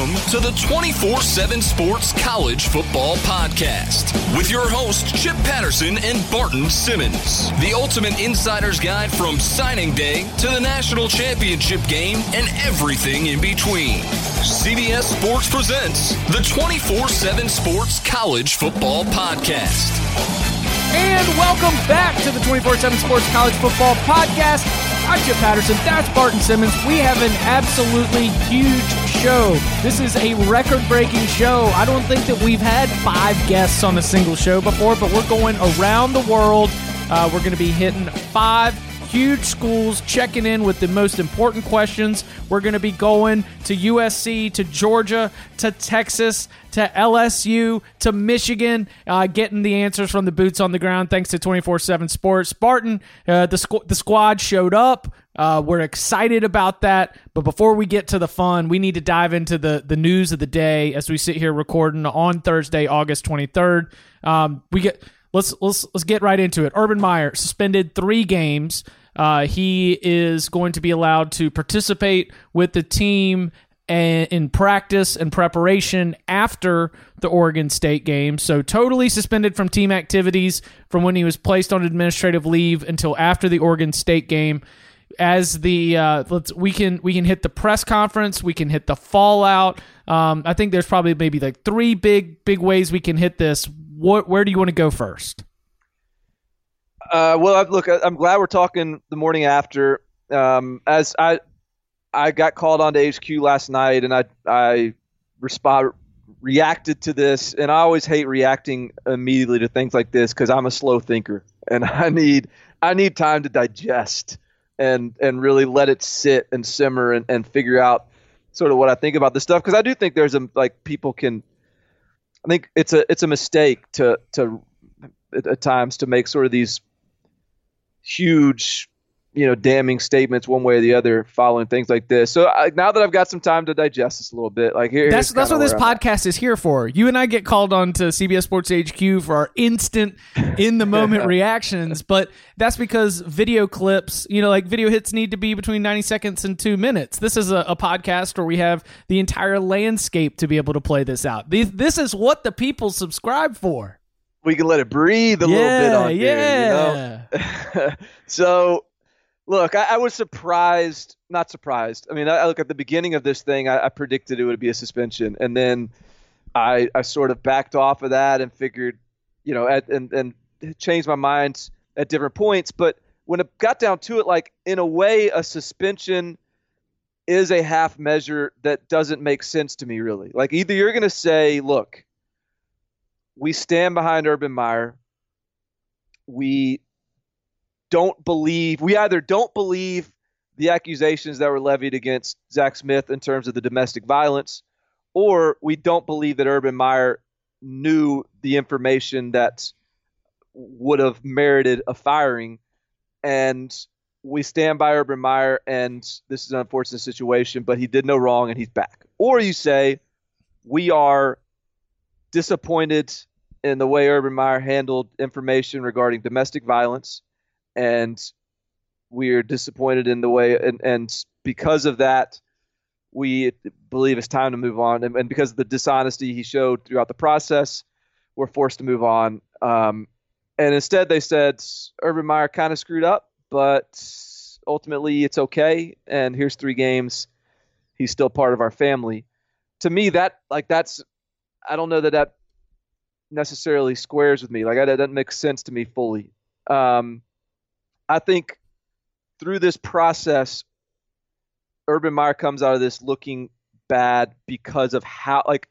Welcome to the 24 7 Sports College Football Podcast with your hosts, Chip Patterson and Barton Simmons. The ultimate insider's guide from signing day to the national championship game and everything in between. CBS Sports presents the 24 7 Sports College Football Podcast. And welcome back to the 24 7 Sports College Football Podcast. I'm Chip Patterson. That's Barton Simmons. We have an absolutely huge show. This is a record breaking show. I don't think that we've had five guests on a single show before, but we're going around the world. Uh, we're going to be hitting five huge schools checking in with the most important questions. We're going to be going to USC, to Georgia, to Texas, to LSU, to Michigan, uh, getting the answers from the boots on the ground thanks to 24 7 Sports. Spartan, uh, the, squ- the squad showed up. Uh, we're excited about that. But before we get to the fun, we need to dive into the, the news of the day as we sit here recording on Thursday, August 23rd. Um, we get. Let's let's let's get right into it. Urban Meyer suspended three games. Uh, he is going to be allowed to participate with the team in practice and preparation after the Oregon State game. So totally suspended from team activities from when he was placed on administrative leave until after the Oregon State game. As the uh, let's we can we can hit the press conference, we can hit the fallout. Um, I think there's probably maybe like three big big ways we can hit this what where do you want to go first? Uh, well, look, I'm glad we're talking the morning after. Um, as I I got called onto HQ last night, and I I respond reacted to this, and I always hate reacting immediately to things like this because I'm a slow thinker, and I need I need time to digest and and really let it sit and simmer and, and figure out sort of what I think about this stuff because I do think there's a like people can I think it's a it's a mistake to to at times to make sort of these huge you know damning statements one way or the other following things like this. So I, now that I've got some time to digest this a little bit, like here, that's that's what this podcast is here for. You and I get called on to CBS Sports HQ for our instant, in the moment reactions, but that's because video clips, you know, like video hits need to be between ninety seconds and two minutes. This is a, a podcast where we have the entire landscape to be able to play this out. This, this is what the people subscribe for. We can let it breathe a yeah, little bit on yeah. here, you know. so Look, I, I, was surprised, not surprised. I mean, I, I, look at the beginning of this thing, I, I, predicted it would be a suspension, and then I, I sort of backed off of that and figured, you know, at, and and changed my mind at different points. But when it got down to it, like in a way, a suspension is a half measure that doesn't make sense to me, really. Like either you're going to say, look, we stand behind Urban Meyer. We don't believe we either don't believe the accusations that were levied against Zach Smith in terms of the domestic violence, or we don't believe that Urban Meyer knew the information that would have merited a firing. And we stand by Urban Meyer, and this is an unfortunate situation, but he did no wrong and he's back. Or you say, we are disappointed in the way Urban Meyer handled information regarding domestic violence and we are disappointed in the way and, and because of that we believe it's time to move on. And, and, because of the dishonesty he showed throughout the process we're forced to move on. Um, and instead they said urban meyer kind of screwed up but ultimately it's okay and here's three games. He's still part of our family. To me that like that's i don't know that that necessarily squares with me like that doesn't make sense to me fully um, I think through this process, Urban Meyer comes out of this looking bad because of how like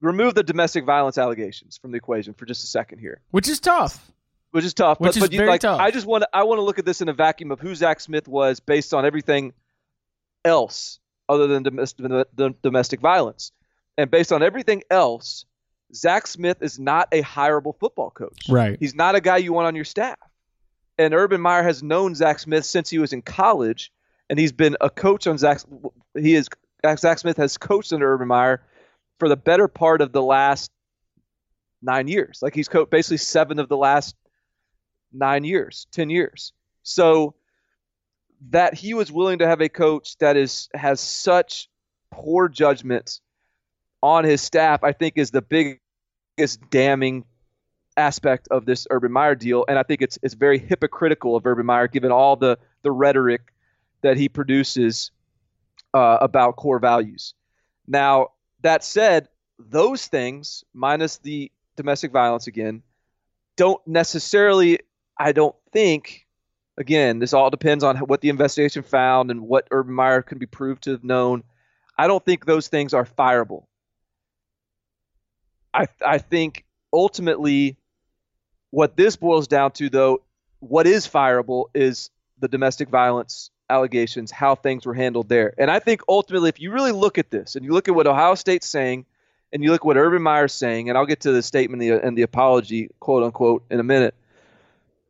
remove the domestic violence allegations from the equation for just a second here. Which is tough. Which is tough. Which but, is but you, very like, tough. I just want to I want to look at this in a vacuum of who Zach Smith was based on everything else other than domestic, domestic violence. And based on everything else, Zach Smith is not a hireable football coach. Right. He's not a guy you want on your staff and Urban Meyer has known Zach Smith since he was in college, and he's been a coach on Zach. He is Zach Smith has coached under Urban Meyer for the better part of the last nine years. Like he's coached basically seven of the last nine years, ten years. So that he was willing to have a coach that is has such poor judgment on his staff, I think, is the biggest damning aspect of this Urban Meyer deal, and I think it's it's very hypocritical of Urban Meyer given all the the rhetoric that he produces uh, about core values. Now that said, those things minus the domestic violence again don't necessarily, I don't think. Again, this all depends on what the investigation found and what Urban Meyer can be proved to have known. I don't think those things are fireable. I I think ultimately what this boils down to, though, what is fireable is the domestic violence allegations, how things were handled there. And I think ultimately, if you really look at this and you look at what Ohio State's saying, and you look at what Urban Meyer's saying, and I'll get to the statement and the, and the apology, quote unquote, in a minute.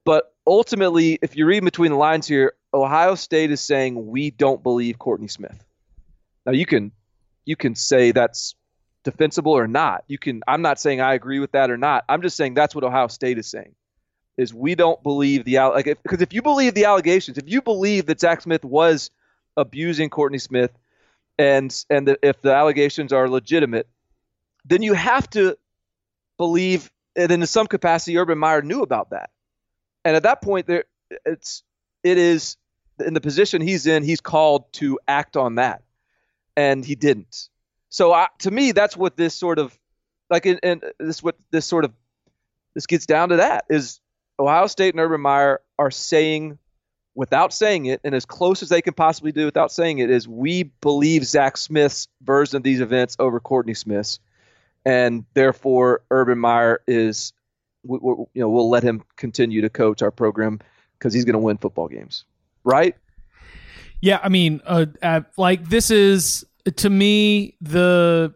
But ultimately, if you read between the lines here, Ohio State is saying we don't believe Courtney Smith. Now you can you can say that's defensible or not. You can. I'm not saying I agree with that or not. I'm just saying that's what Ohio State is saying. Is we don't believe the like because if, if you believe the allegations, if you believe that Zach Smith was abusing Courtney Smith, and and the, if the allegations are legitimate, then you have to believe that in some capacity Urban Meyer knew about that. And at that point, there it's it is in the position he's in, he's called to act on that, and he didn't. So I, to me, that's what this sort of like, and this what this sort of this gets down to that is Ohio State and Urban Meyer are saying without saying it, and as close as they can possibly do without saying it, is we believe Zach Smith's version of these events over Courtney Smith's, and therefore Urban Meyer is, we, you know, we'll let him continue to coach our program because he's going to win football games, right? Yeah, I mean, uh, uh, like this is to me the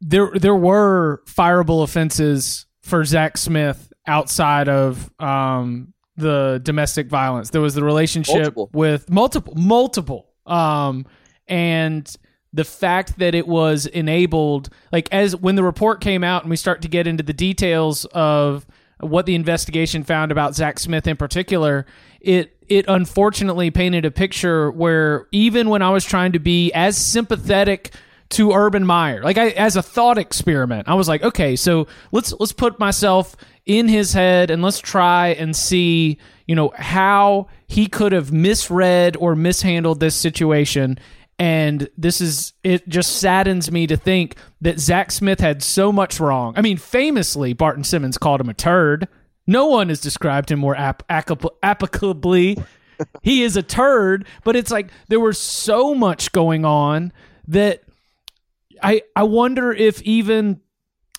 there there were fireable offenses for Zach Smith outside of um, the domestic violence. There was the relationship multiple. with multiple multiple um, and the fact that it was enabled like as when the report came out and we start to get into the details of what the investigation found about Zach Smith in particular, it it unfortunately painted a picture where even when I was trying to be as sympathetic to Urban Meyer, like I, as a thought experiment, I was like, okay, so let's let's put myself in his head and let's try and see, you know, how he could have misread or mishandled this situation. And this is, it just saddens me to think that Zach Smith had so much wrong. I mean, famously, Barton Simmons called him a turd. No one has described him more ap- applicably. he is a turd, but it's like there was so much going on that I I wonder if even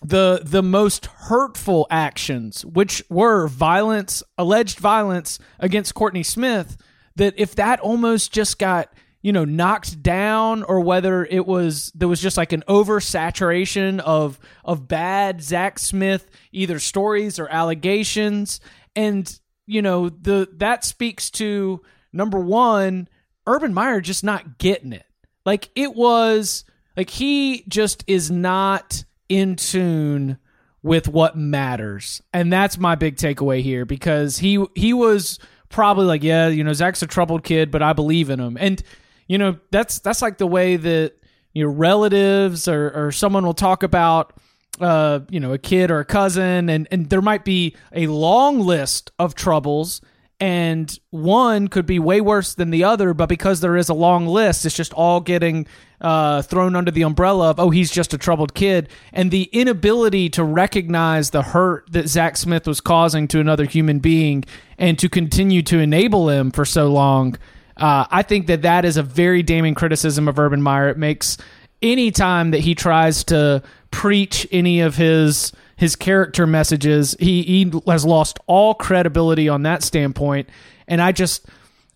the the most hurtful actions, which were violence, alleged violence against Courtney Smith, that if that almost just got you know knocked down or whether it was there was just like an oversaturation of of bad Zach Smith either stories or allegations. And you know the that speaks to number 1 Urban Meyer just not getting it. Like it was like he just is not in tune with what matters. And that's my big takeaway here because he he was probably like yeah you know Zach's a troubled kid but I believe in him. And you know that's that's like the way that your relatives or, or someone will talk about uh, you know a kid or a cousin. And and there might be a long list of troubles and one could be way worse than the other but because there is a long list it's just all getting uh, thrown under the umbrella of oh he's just a troubled kid. And the inability to recognize the hurt that zach smith was causing to another human being and to continue to enable him for so long uh, I think that that is a very damning criticism of Urban Meyer. It makes any time that he tries to preach any of his his character messages, he, he has lost all credibility on that standpoint. And I just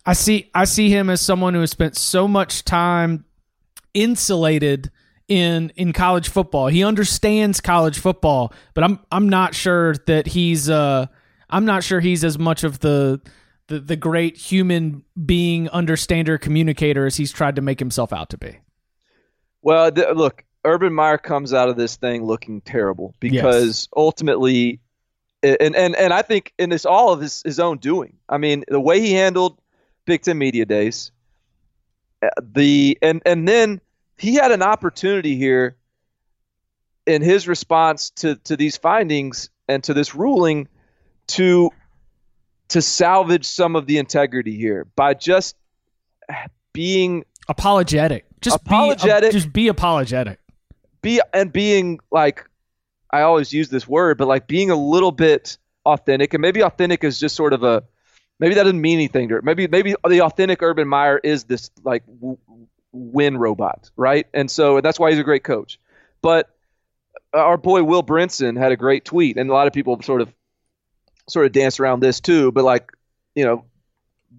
I see I see him as someone who has spent so much time insulated in in college football. He understands college football, but I'm I'm not sure that he's uh I'm not sure he's as much of the the, the great human being understander communicator as he's tried to make himself out to be. Well, th- look, Urban Meyer comes out of this thing looking terrible because yes. ultimately, and, and and I think in this all of his, his own doing. I mean, the way he handled Big Ten Media Days, uh, the and and then he had an opportunity here in his response to to these findings and to this ruling to to salvage some of the integrity here by just being apologetic. Just apologetic. Be, just be apologetic. Be and being like I always use this word, but like being a little bit authentic, and maybe authentic is just sort of a maybe that doesn't mean anything to her. Maybe maybe the authentic Urban Meyer is this like w- win robot, right? And so that's why he's a great coach. But our boy Will Brinson had a great tweet, and a lot of people sort of sort of dance around this too. But like you know,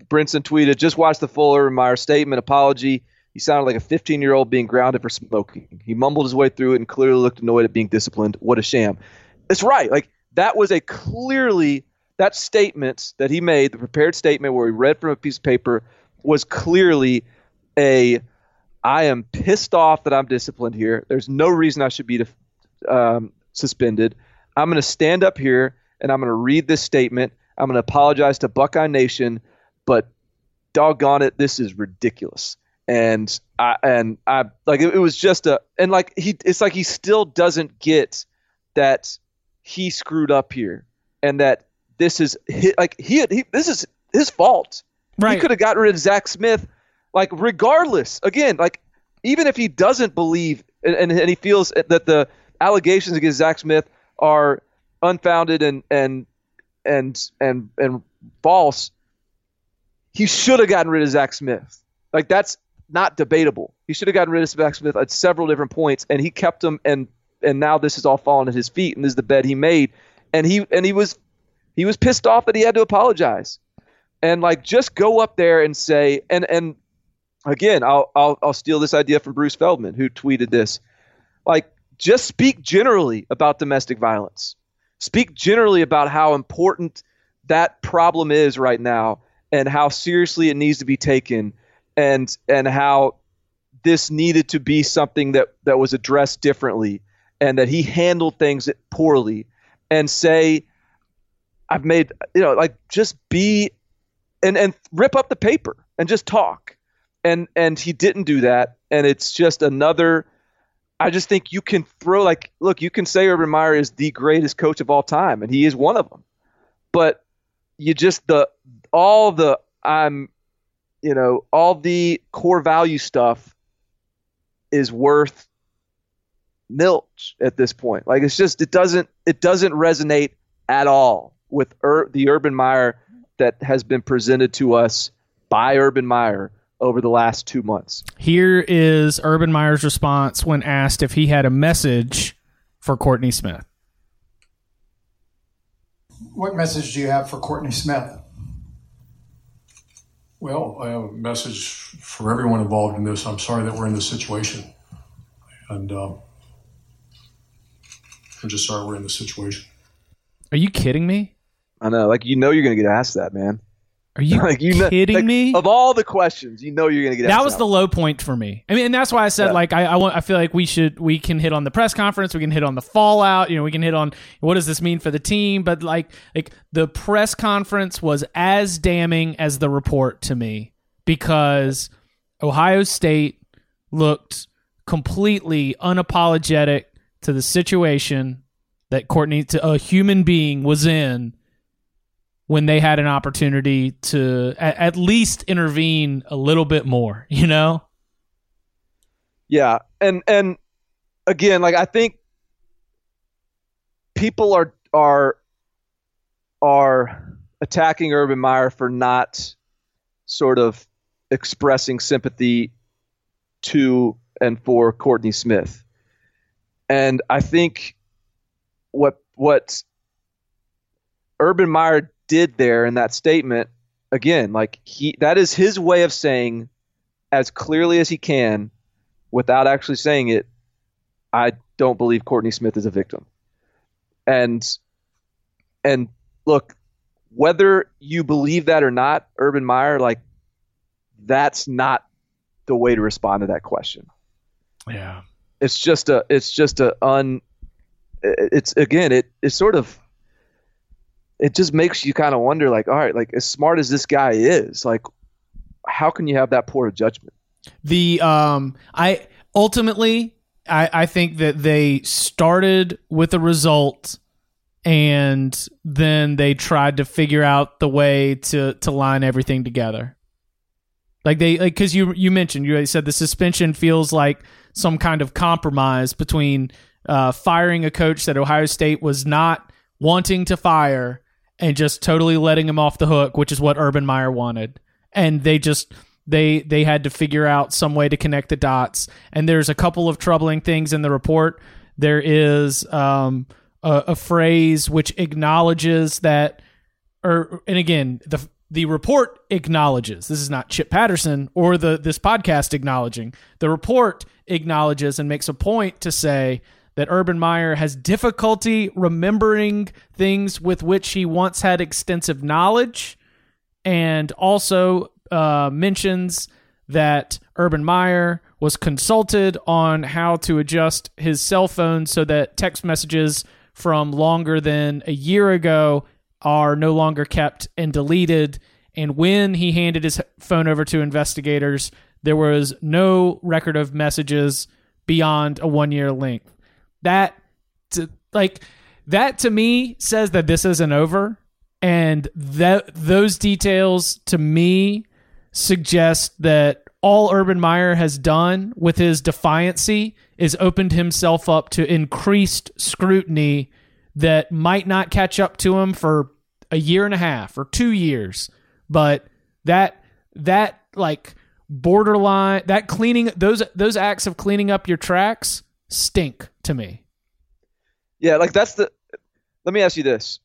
Brinson tweeted, "Just watch the full Urban statement apology." He sounded like a 15 year old being grounded for smoking. He mumbled his way through it and clearly looked annoyed at being disciplined. What a sham. It's right. Like, that was a clearly, that statement that he made, the prepared statement where he read from a piece of paper, was clearly a, I am pissed off that I'm disciplined here. There's no reason I should be um, suspended. I'm going to stand up here and I'm going to read this statement. I'm going to apologize to Buckeye Nation, but doggone it, this is ridiculous and I and I like it, it, was just a and like he it's like he still doesn't get that he screwed up here and that this is his, like he, he this is his fault. Right. He could have gotten rid of Zach Smith, like regardless. Again, like even if he doesn't believe and, and, and he feels that the allegations against Zach Smith are unfounded and and and and and false, he should have gotten rid of Zach Smith. Like that's not debatable. He should have gotten rid of Zach Smith at several different points, and he kept him. And and now this is all falling at his feet, and this is the bed he made. And he and he was he was pissed off that he had to apologize, and like just go up there and say and and again I'll I'll I'll steal this idea from Bruce Feldman who tweeted this, like just speak generally about domestic violence, speak generally about how important that problem is right now and how seriously it needs to be taken and and how this needed to be something that that was addressed differently and that he handled things poorly and say I've made you know like just be and and rip up the paper and just talk. And and he didn't do that. And it's just another I just think you can throw like look you can say Urban Meyer is the greatest coach of all time and he is one of them but you just the all the I'm you know, all the core value stuff is worth milch at this point. Like it's just it doesn't it doesn't resonate at all with Ur- the Urban Meyer that has been presented to us by Urban Meyer over the last two months. Here is Urban Meyer's response when asked if he had a message for Courtney Smith. What message do you have for Courtney Smith? Well, I have a message for everyone involved in this. I'm sorry that we're in this situation. And uh, I'm just sorry we're in this situation. Are you kidding me? I know. Like, you know, you're going to get asked that, man. Are you like, you kidding know, like, me? Of all the questions, you know you're gonna get. That was the low point for me. I mean, and that's why I said yeah. like I, I want. I feel like we should we can hit on the press conference. We can hit on the fallout. You know, we can hit on what does this mean for the team. But like like the press conference was as damning as the report to me because Ohio State looked completely unapologetic to the situation that Courtney, to a human being, was in when they had an opportunity to at, at least intervene a little bit more, you know? Yeah. And and again, like I think people are are are attacking Urban Meyer for not sort of expressing sympathy to and for Courtney Smith. And I think what what Urban Meyer did there in that statement, again, like he that is his way of saying as clearly as he can, without actually saying it, I don't believe Courtney Smith is a victim. And and look, whether you believe that or not, Urban Meyer, like that's not the way to respond to that question. Yeah. It's just a it's just a un it's again it it's sort of it just makes you kind of wonder like all right like as smart as this guy is like how can you have that poor judgment the um, I ultimately I, I think that they started with a result and then they tried to figure out the way to to line everything together. Like they like because you you mentioned you said the suspension feels like some kind of compromise between uh, firing a coach that Ohio State was not wanting to fire and just totally letting him off the hook, which is what Urban Meyer wanted, and they just they they had to figure out some way to connect the dots. And there's a couple of troubling things in the report. There is um, a, a phrase which acknowledges that, or and again the the report acknowledges this is not Chip Patterson or the this podcast acknowledging. The report acknowledges and makes a point to say that Urban Meyer has difficulty remembering things with which he once had extensive knowledge, and also uh, mentions that Urban Meyer was consulted on how to adjust his cell phone so that text messages from longer than a year ago are no longer kept and deleted. And when he handed his phone over to investigators, there was no record of messages beyond a one year length. That, to, like, that to me says that this isn't over. And that those details to me suggest that all Urban Meyer has done with his defiancy is opened himself up to increased scrutiny that might not catch up to him for a year and a half or two years, but that that like borderline that cleaning those those acts of cleaning up your tracks stink to me. Yeah, like that's the. Let me ask you this,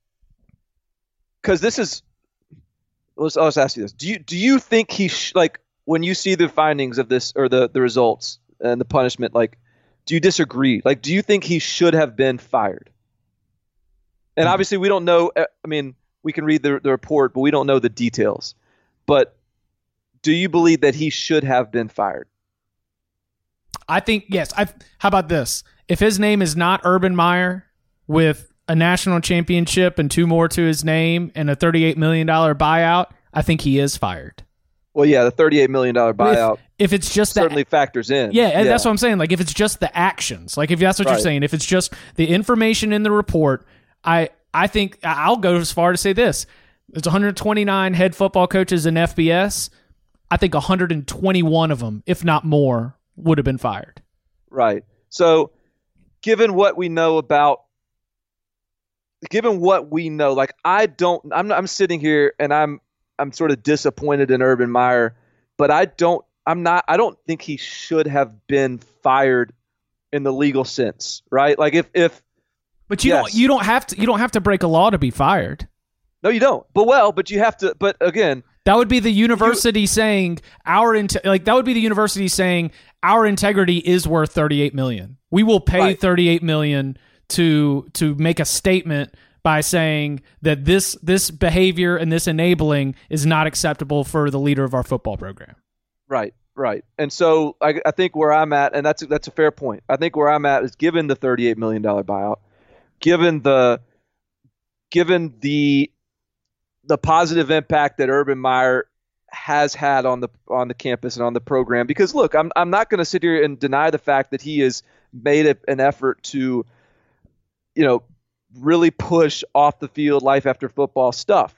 because this is. Let's, ask you this: Do you do you think he sh- like when you see the findings of this or the the results and the punishment? Like, do you disagree? Like, do you think he should have been fired? And obviously, we don't know. Uh, I mean, we can read the, the report, but we don't know the details. But do you believe that he should have been fired? I think yes. I how about this? If his name is not Urban Meyer with a national championship and two more to his name and a thirty-eight million dollar buyout, I think he is fired. Well, yeah, the thirty-eight million dollar buyout. If, if, it's just certainly that, factors in. Yeah, yeah, that's what I'm saying. Like if it's just the actions, like if that's what right. you're saying, if it's just the information in the report, I I think I'll go as far to say this: there's 129 head football coaches in FBS. I think 121 of them, if not more, would have been fired. Right. So, given what we know about, given what we know, like I don't, I'm, I'm sitting here and I'm, I'm sort of disappointed in Urban Meyer, but I don't, I'm not, I don't think he should have been fired in the legal sense, right? Like if, if, but you yes. don't, you don't have to, you don't have to break a law to be fired. No, you don't. But well, but you have to. But again, that would be the university you, saying our int- like that would be the university saying our integrity is worth 38 million. We will pay right. 38 million to to make a statement by saying that this this behavior and this enabling is not acceptable for the leader of our football program. Right, right. And so I, I think where I'm at, and that's that's a fair point. I think where I'm at is given the 38 million dollar buyout, given the given the the positive impact that Urban Meyer has had on the on the campus and on the program. Because look, I'm I'm not going to sit here and deny the fact that he has made a, an effort to, you know, really push off the field life after football stuff.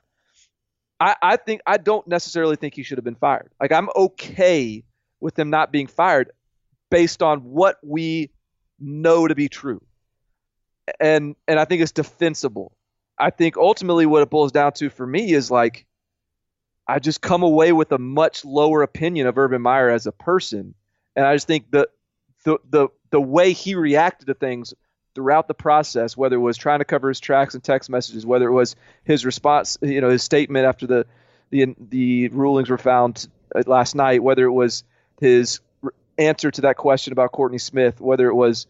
I, I think I don't necessarily think he should have been fired. Like I'm okay with him not being fired based on what we know to be true. And and I think it's defensible. I think ultimately what it boils down to for me is like I just come away with a much lower opinion of Urban Meyer as a person, and I just think the the the the way he reacted to things throughout the process, whether it was trying to cover his tracks and text messages, whether it was his response, you know, his statement after the the the rulings were found last night, whether it was his answer to that question about Courtney Smith, whether it was,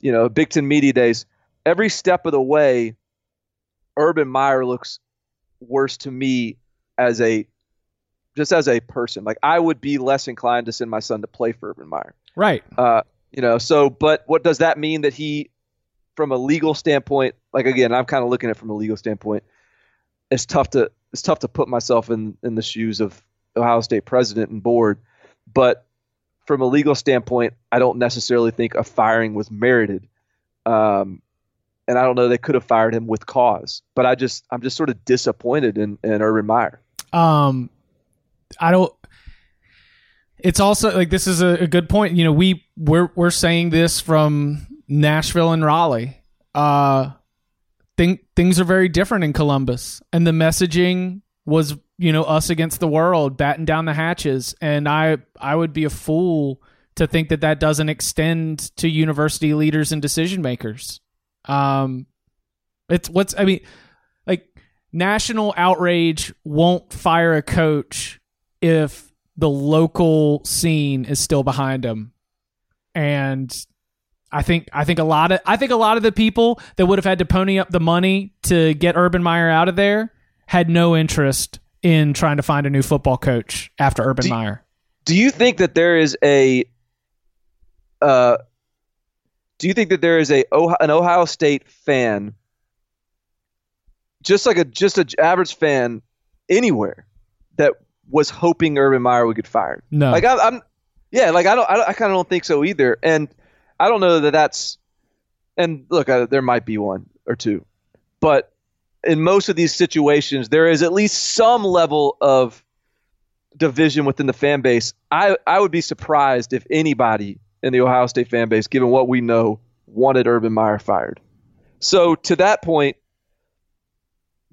you know, Big Ten media days, every step of the way, Urban Meyer looks worse to me as a just as a person. Like I would be less inclined to send my son to play for Urban Meyer. Right. Uh, you know, so but what does that mean that he from a legal standpoint, like again, I'm kind of looking at it from a legal standpoint, it's tough to it's tough to put myself in in the shoes of Ohio State president and board, but from a legal standpoint, I don't necessarily think a firing was merited. Um, and I don't know they could have fired him with cause. But I just I'm just sort of disappointed in, in Urban Meyer. Um, I don't. It's also like this is a, a good point. You know, we we're we're saying this from Nashville and Raleigh. Uh, think things are very different in Columbus, and the messaging was you know us against the world, batting down the hatches, and I I would be a fool to think that that doesn't extend to university leaders and decision makers. Um, it's what's I mean, like national outrage won't fire a coach if the local scene is still behind him, and I think I think a lot of I think a lot of the people that would have had to pony up the money to get Urban Meyer out of there had no interest in trying to find a new football coach after Urban do, Meyer. Do you think that there is a uh, do you think that there is a an Ohio State fan, just like a just an average fan anywhere, that was hoping Urban Meyer would get fired? No, like I, am yeah, like I don't, I, I kind of don't think so either, and I don't know that that's, and look, I, there might be one or two, but in most of these situations, there is at least some level of division within the fan base. I, I would be surprised if anybody in the Ohio State fan base, given what we know, wanted Urban Meyer fired. So to that point,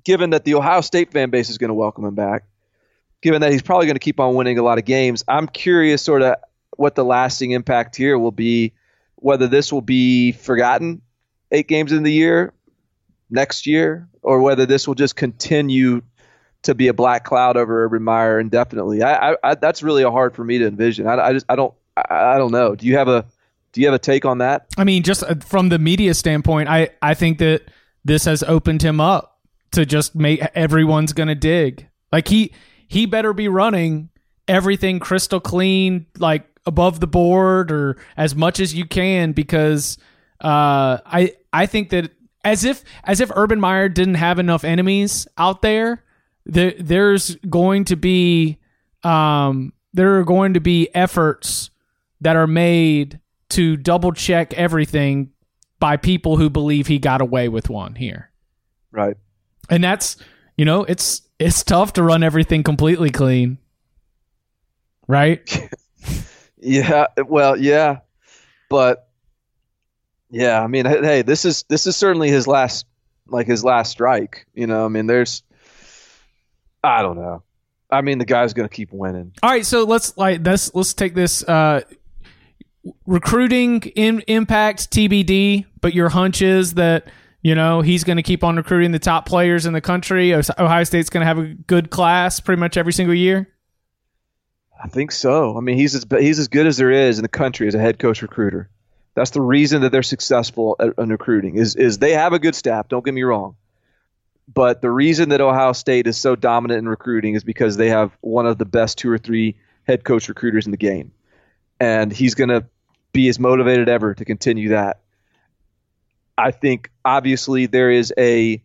given that the Ohio State fan base is going to welcome him back, given that he's probably going to keep on winning a lot of games, I'm curious sort of what the lasting impact here will be, whether this will be forgotten eight games in the year next year, or whether this will just continue to be a black cloud over Urban Meyer indefinitely. I, I, I that's really hard for me to envision. I, I just I don't I, don't know. Do you have a do you have a take on that? I mean, just uh, from the media standpoint, I I think that this has opened him up to just make everyone's going to dig. Like he he better be running everything crystal clean, like above the board or as much as you can, because uh, I I think that as if as if Urban Meyer didn't have enough enemies out there, there there's going to be um there are going to be efforts that are made to double check everything by people who believe he got away with one here. Right. And that's, you know, it's it's tough to run everything completely clean. Right? yeah, well, yeah. But yeah, I mean, hey, this is this is certainly his last like his last strike, you know. I mean, there's I don't know. I mean, the guy's going to keep winning. All right, so let's like let's let's take this uh recruiting in impact TBD, but your hunch is that you know he's going to keep on recruiting the top players in the country. Ohio State's going to have a good class pretty much every single year. I think so. I mean, he's as he's as good as there is in the country as a head coach recruiter. That's the reason that they're successful at, at recruiting is is they have a good staff. Don't get me wrong, but the reason that Ohio State is so dominant in recruiting is because they have one of the best two or three head coach recruiters in the game, and he's going to be as motivated ever to continue that. I think obviously there is a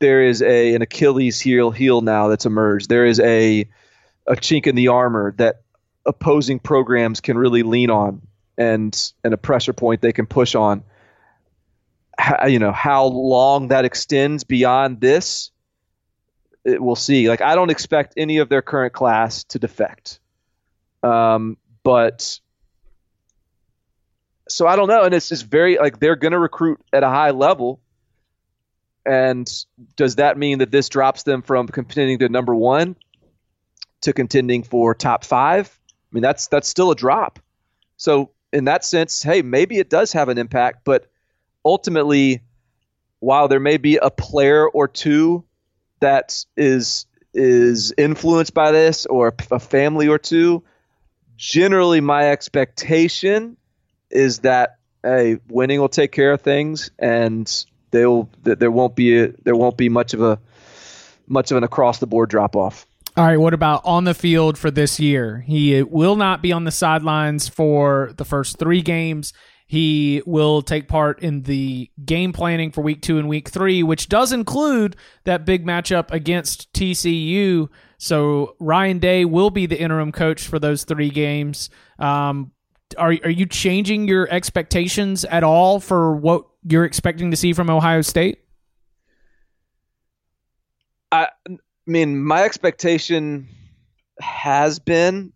there is a an Achilles heel heel now that's emerged. There is a a chink in the armor that opposing programs can really lean on and and a pressure point they can push on. How, you know how long that extends beyond this, it, we'll see. Like I don't expect any of their current class to defect, um, but so I don't know. And it's just very like they're going to recruit at a high level. And does that mean that this drops them from contending to number one to contending for top five? I mean, that's that's still a drop. So in that sense, hey, maybe it does have an impact. But ultimately, while there may be a player or two that is is influenced by this, or a family or two, generally my expectation is that hey, winning will take care of things, and they'll there won't be a, there won't be much of a much of an across the board drop off. All right, what about on the field for this year? He will not be on the sidelines for the first three games. He will take part in the game planning for week two and week three, which does include that big matchup against TCU. So Ryan Day will be the interim coach for those three games. Um, are are you changing your expectations at all for what you're expecting to see from Ohio State? I, mean, my expectation has been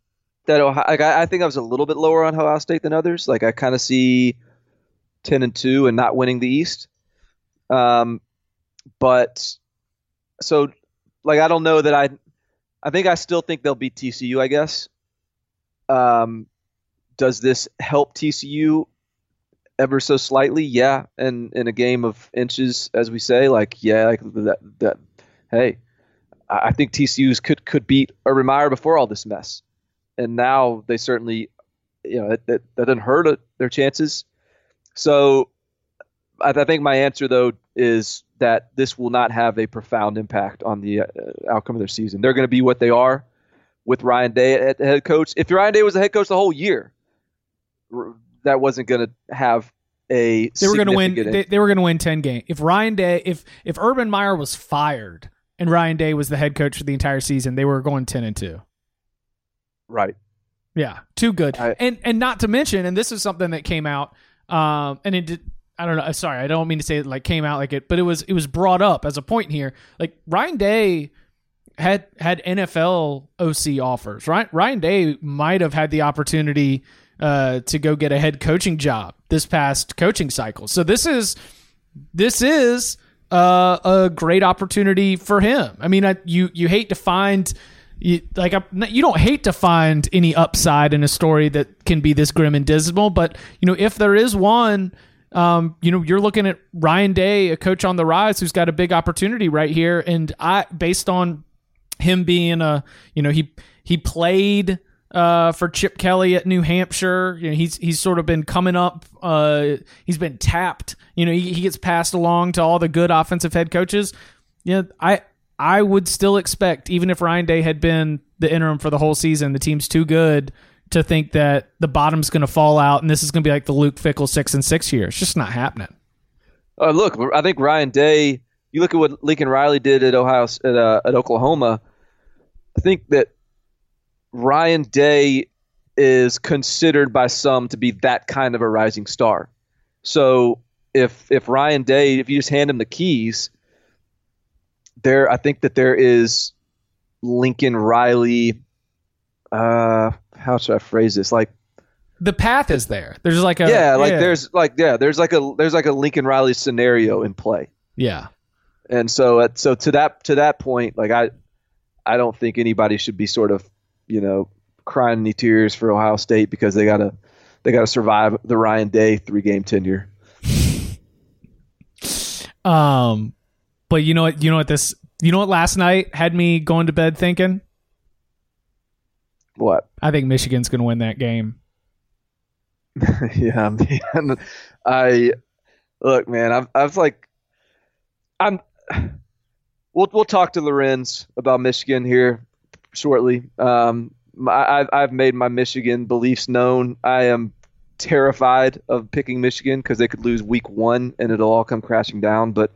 that Ohio. Like, I, I think I was a little bit lower on Ohio State than others. Like I kind of see ten and two and not winning the East. Um, but so like I don't know that I. I think I still think they'll beat TCU. I guess. Um, does this help TCU ever so slightly? Yeah, and in a game of inches, as we say, like yeah, like that. That hey, I think TCU's could could beat Urban Meyer before all this mess, and now they certainly, you know, that that, that doesn't hurt their chances. So, I, I think my answer though is that this will not have a profound impact on the uh, outcome of their season. They're going to be what they are with Ryan Day at the head coach. If Ryan Day was the head coach the whole year, that wasn't going to have a. They were going to win. They, they were going to win ten games. If Ryan Day, if if Urban Meyer was fired and Ryan Day was the head coach for the entire season, they were going ten and two. Right. Yeah, too good. I, and and not to mention, and this is something that came out, um, and it did. I don't know. Sorry, I don't mean to say it like came out like it, but it was it was brought up as a point here. Like Ryan Day had had NFL OC offers. Right, Ryan Day might have had the opportunity uh, to go get a head coaching job this past coaching cycle. So this is this is uh, a great opportunity for him. I mean, I, you you hate to find. You, like you don't hate to find any upside in a story that can be this grim and dismal, but you know if there is one, um, you know you're looking at Ryan Day, a coach on the rise, who's got a big opportunity right here, and I based on him being a you know he he played uh, for Chip Kelly at New Hampshire. You know, he's he's sort of been coming up. Uh, he's been tapped. You know, he, he gets passed along to all the good offensive head coaches. You know, I I would still expect, even if Ryan Day had been the interim for the whole season, the team's too good to think that the bottom's going to fall out and this is going to be like the Luke Fickell six and six year. It's just not happening. Uh, look, I think Ryan Day. You look at what Lincoln Riley did at Ohio at, uh, at Oklahoma. I think that Ryan Day is considered by some to be that kind of a rising star. So if if Ryan Day, if you just hand him the keys, there I think that there is Lincoln Riley. Uh, how should I phrase this? Like the path is there. There's like a yeah, like yeah. there's like yeah, there's like a there's like a Lincoln Riley scenario in play. Yeah, and so so to that to that point, like I I don't think anybody should be sort of you know, crying any tears for Ohio State because they gotta they gotta survive the Ryan Day three game tenure. um, but you know what? You know what this? You know what? Last night had me going to bed thinking. What? I think Michigan's going to win that game. yeah, man. I look, man. i I was like, I'm. We'll we'll talk to Lorenz about Michigan here shortly. Um, I, I've made my Michigan beliefs known. I am terrified of picking Michigan because they could lose week one and it'll all come crashing down. But,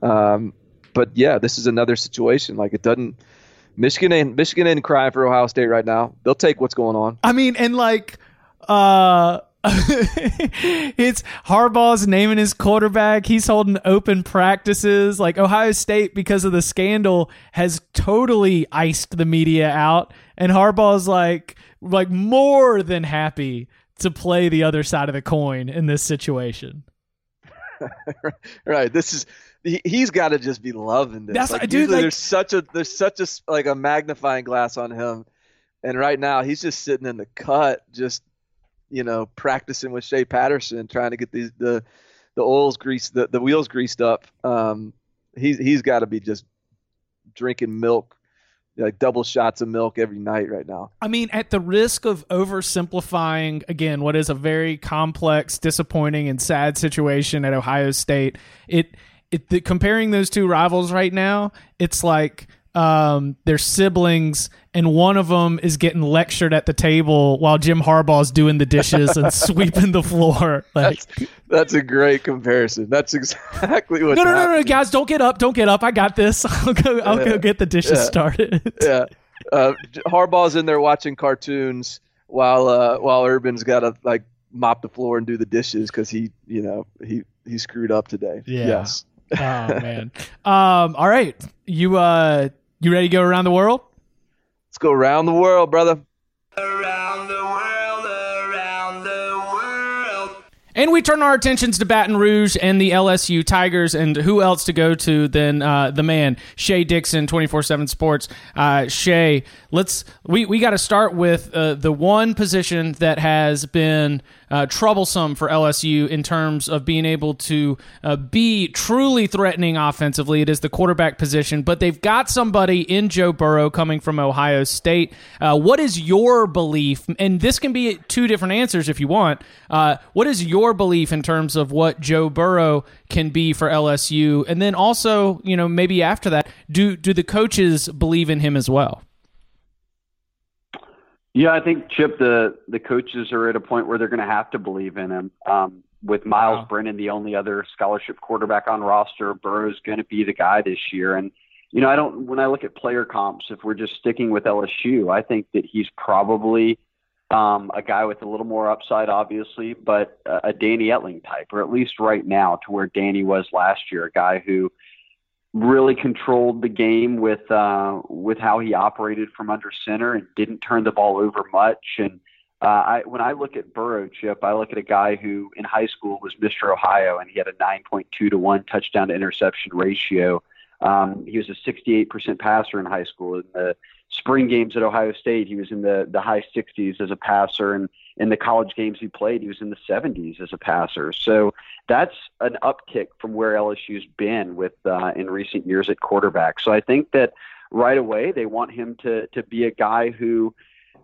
um, but yeah, this is another situation. Like it doesn't. Michigan ain't Michigan ain't crying for Ohio State right now. They'll take what's going on. I mean, and like, uh, it's Harbaugh's naming his quarterback. He's holding open practices. Like Ohio State, because of the scandal, has totally iced the media out, and Harbaugh's like like more than happy to play the other side of the coin in this situation. right. This is he's got to just be loving this. That's like, dude, like, there's such a there's such a like a magnifying glass on him, and right now he's just sitting in the cut, just you know, practicing with Shea Patterson, trying to get these the the oils greased, the, the wheels greased up. Um, he's he's got to be just drinking milk, like double shots of milk every night right now. I mean, at the risk of oversimplifying again, what is a very complex, disappointing, and sad situation at Ohio State, it it the, comparing those two rivals right now, it's like um, they're siblings, and one of them is getting lectured at the table while Jim Harbaugh's doing the dishes and sweeping the floor. Like, that's, that's, a great comparison. That's exactly what. No, no, no, no, guys, don't get up, don't get up. I got this. I'll go. I'll yeah. go get the dishes yeah. started. yeah, uh, Harbaugh's in there watching cartoons while uh, while Urban's got to like mop the floor and do the dishes because he you know he he screwed up today. Yeah. Yes. oh man. Um. All right. You uh. You ready to go around the world? Let's go around the world, brother. Around the world, around the world. And we turn our attentions to Baton Rouge and the LSU Tigers, and who else to go to than uh, the man Shea Dixon, twenty four seven Sports. Uh, Shea, let's we we got to start with uh, the one position that has been uh, troublesome for LSU in terms of being able to uh, be truly threatening offensively. It is the quarterback position, but they've got somebody in Joe Burrow coming from Ohio State. Uh, what is your belief? And this can be two different answers if you want. Uh, what is your belief in terms of what Joe Burrow can be for LSU? And then also, you know, maybe after that, do do the coaches believe in him as well? Yeah, I think Chip, the the coaches are at a point where they're going to have to believe in him. Um, with Myles wow. Brennan, the only other scholarship quarterback on roster, Burrow's going to be the guy this year. And you know, I don't. When I look at player comps, if we're just sticking with LSU, I think that he's probably um, a guy with a little more upside, obviously, but a, a Danny Etling type, or at least right now, to where Danny was last year, a guy who really controlled the game with uh, with how he operated from under center and didn't turn the ball over much. And uh, I, when I look at Burrow, Chip, I look at a guy who in high school was Mr. Ohio, and he had a 9.2 to one touchdown to interception ratio. Um, he was a 68% passer in high school. In the spring games at Ohio State, he was in the the high 60s as a passer, and in the college games he played, he was in the 70s as a passer. So that's an uptick from where LSU's been with uh, in recent years at quarterback. So I think that right away they want him to to be a guy who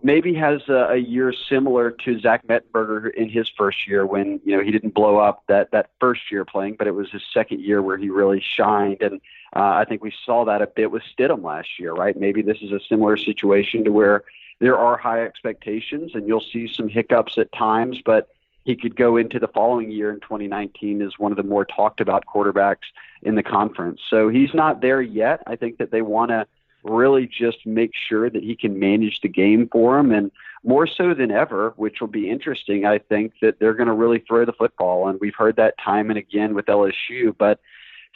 maybe has a, a year similar to Zach Mettenberger in his first year when you know he didn't blow up that that first year playing, but it was his second year where he really shined. And uh, I think we saw that a bit with Stidham last year, right? Maybe this is a similar situation to where there are high expectations and you'll see some hiccups at times, but he could go into the following year in 2019 as one of the more talked about quarterbacks in the conference. So he's not there yet. I think that they want to really just make sure that he can manage the game for him and more so than ever, which will be interesting. I think that they're going to really throw the football and we've heard that time and again with LSU, but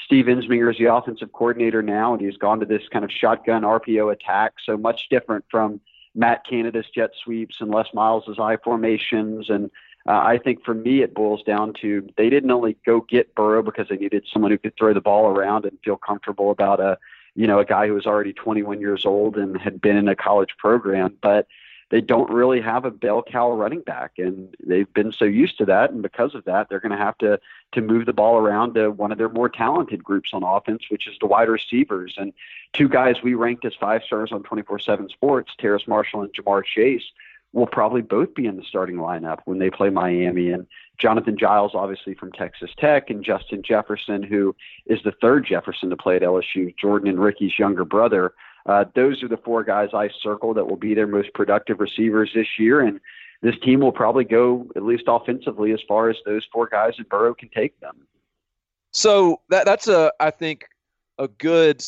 Steve Ensminger is the offensive coordinator now, and he's gone to this kind of shotgun RPO attack. So much different from Matt Canada's jet sweeps and Les Miles' I formations. And uh, I think for me, it boils down to they didn't only go get Burrow because they needed someone who could throw the ball around and feel comfortable about a, you know, a guy who was already 21 years old and had been in a college program, but they don't really have a bell cow running back, and they've been so used to that, and because of that, they're going to have to to move the ball around to one of their more talented groups on offense, which is the wide receivers. And two guys we ranked as five stars on 24/7 Sports, Terrace Marshall and Ja'Marr Chase, will probably both be in the starting lineup when they play Miami. And Jonathan Giles, obviously from Texas Tech, and Justin Jefferson, who is the third Jefferson to play at LSU, Jordan and Ricky's younger brother. Uh, those are the four guys I circle that will be their most productive receivers this year. And this team will probably go, at least offensively, as far as those four guys at Burrow can take them. So that that's a I think a good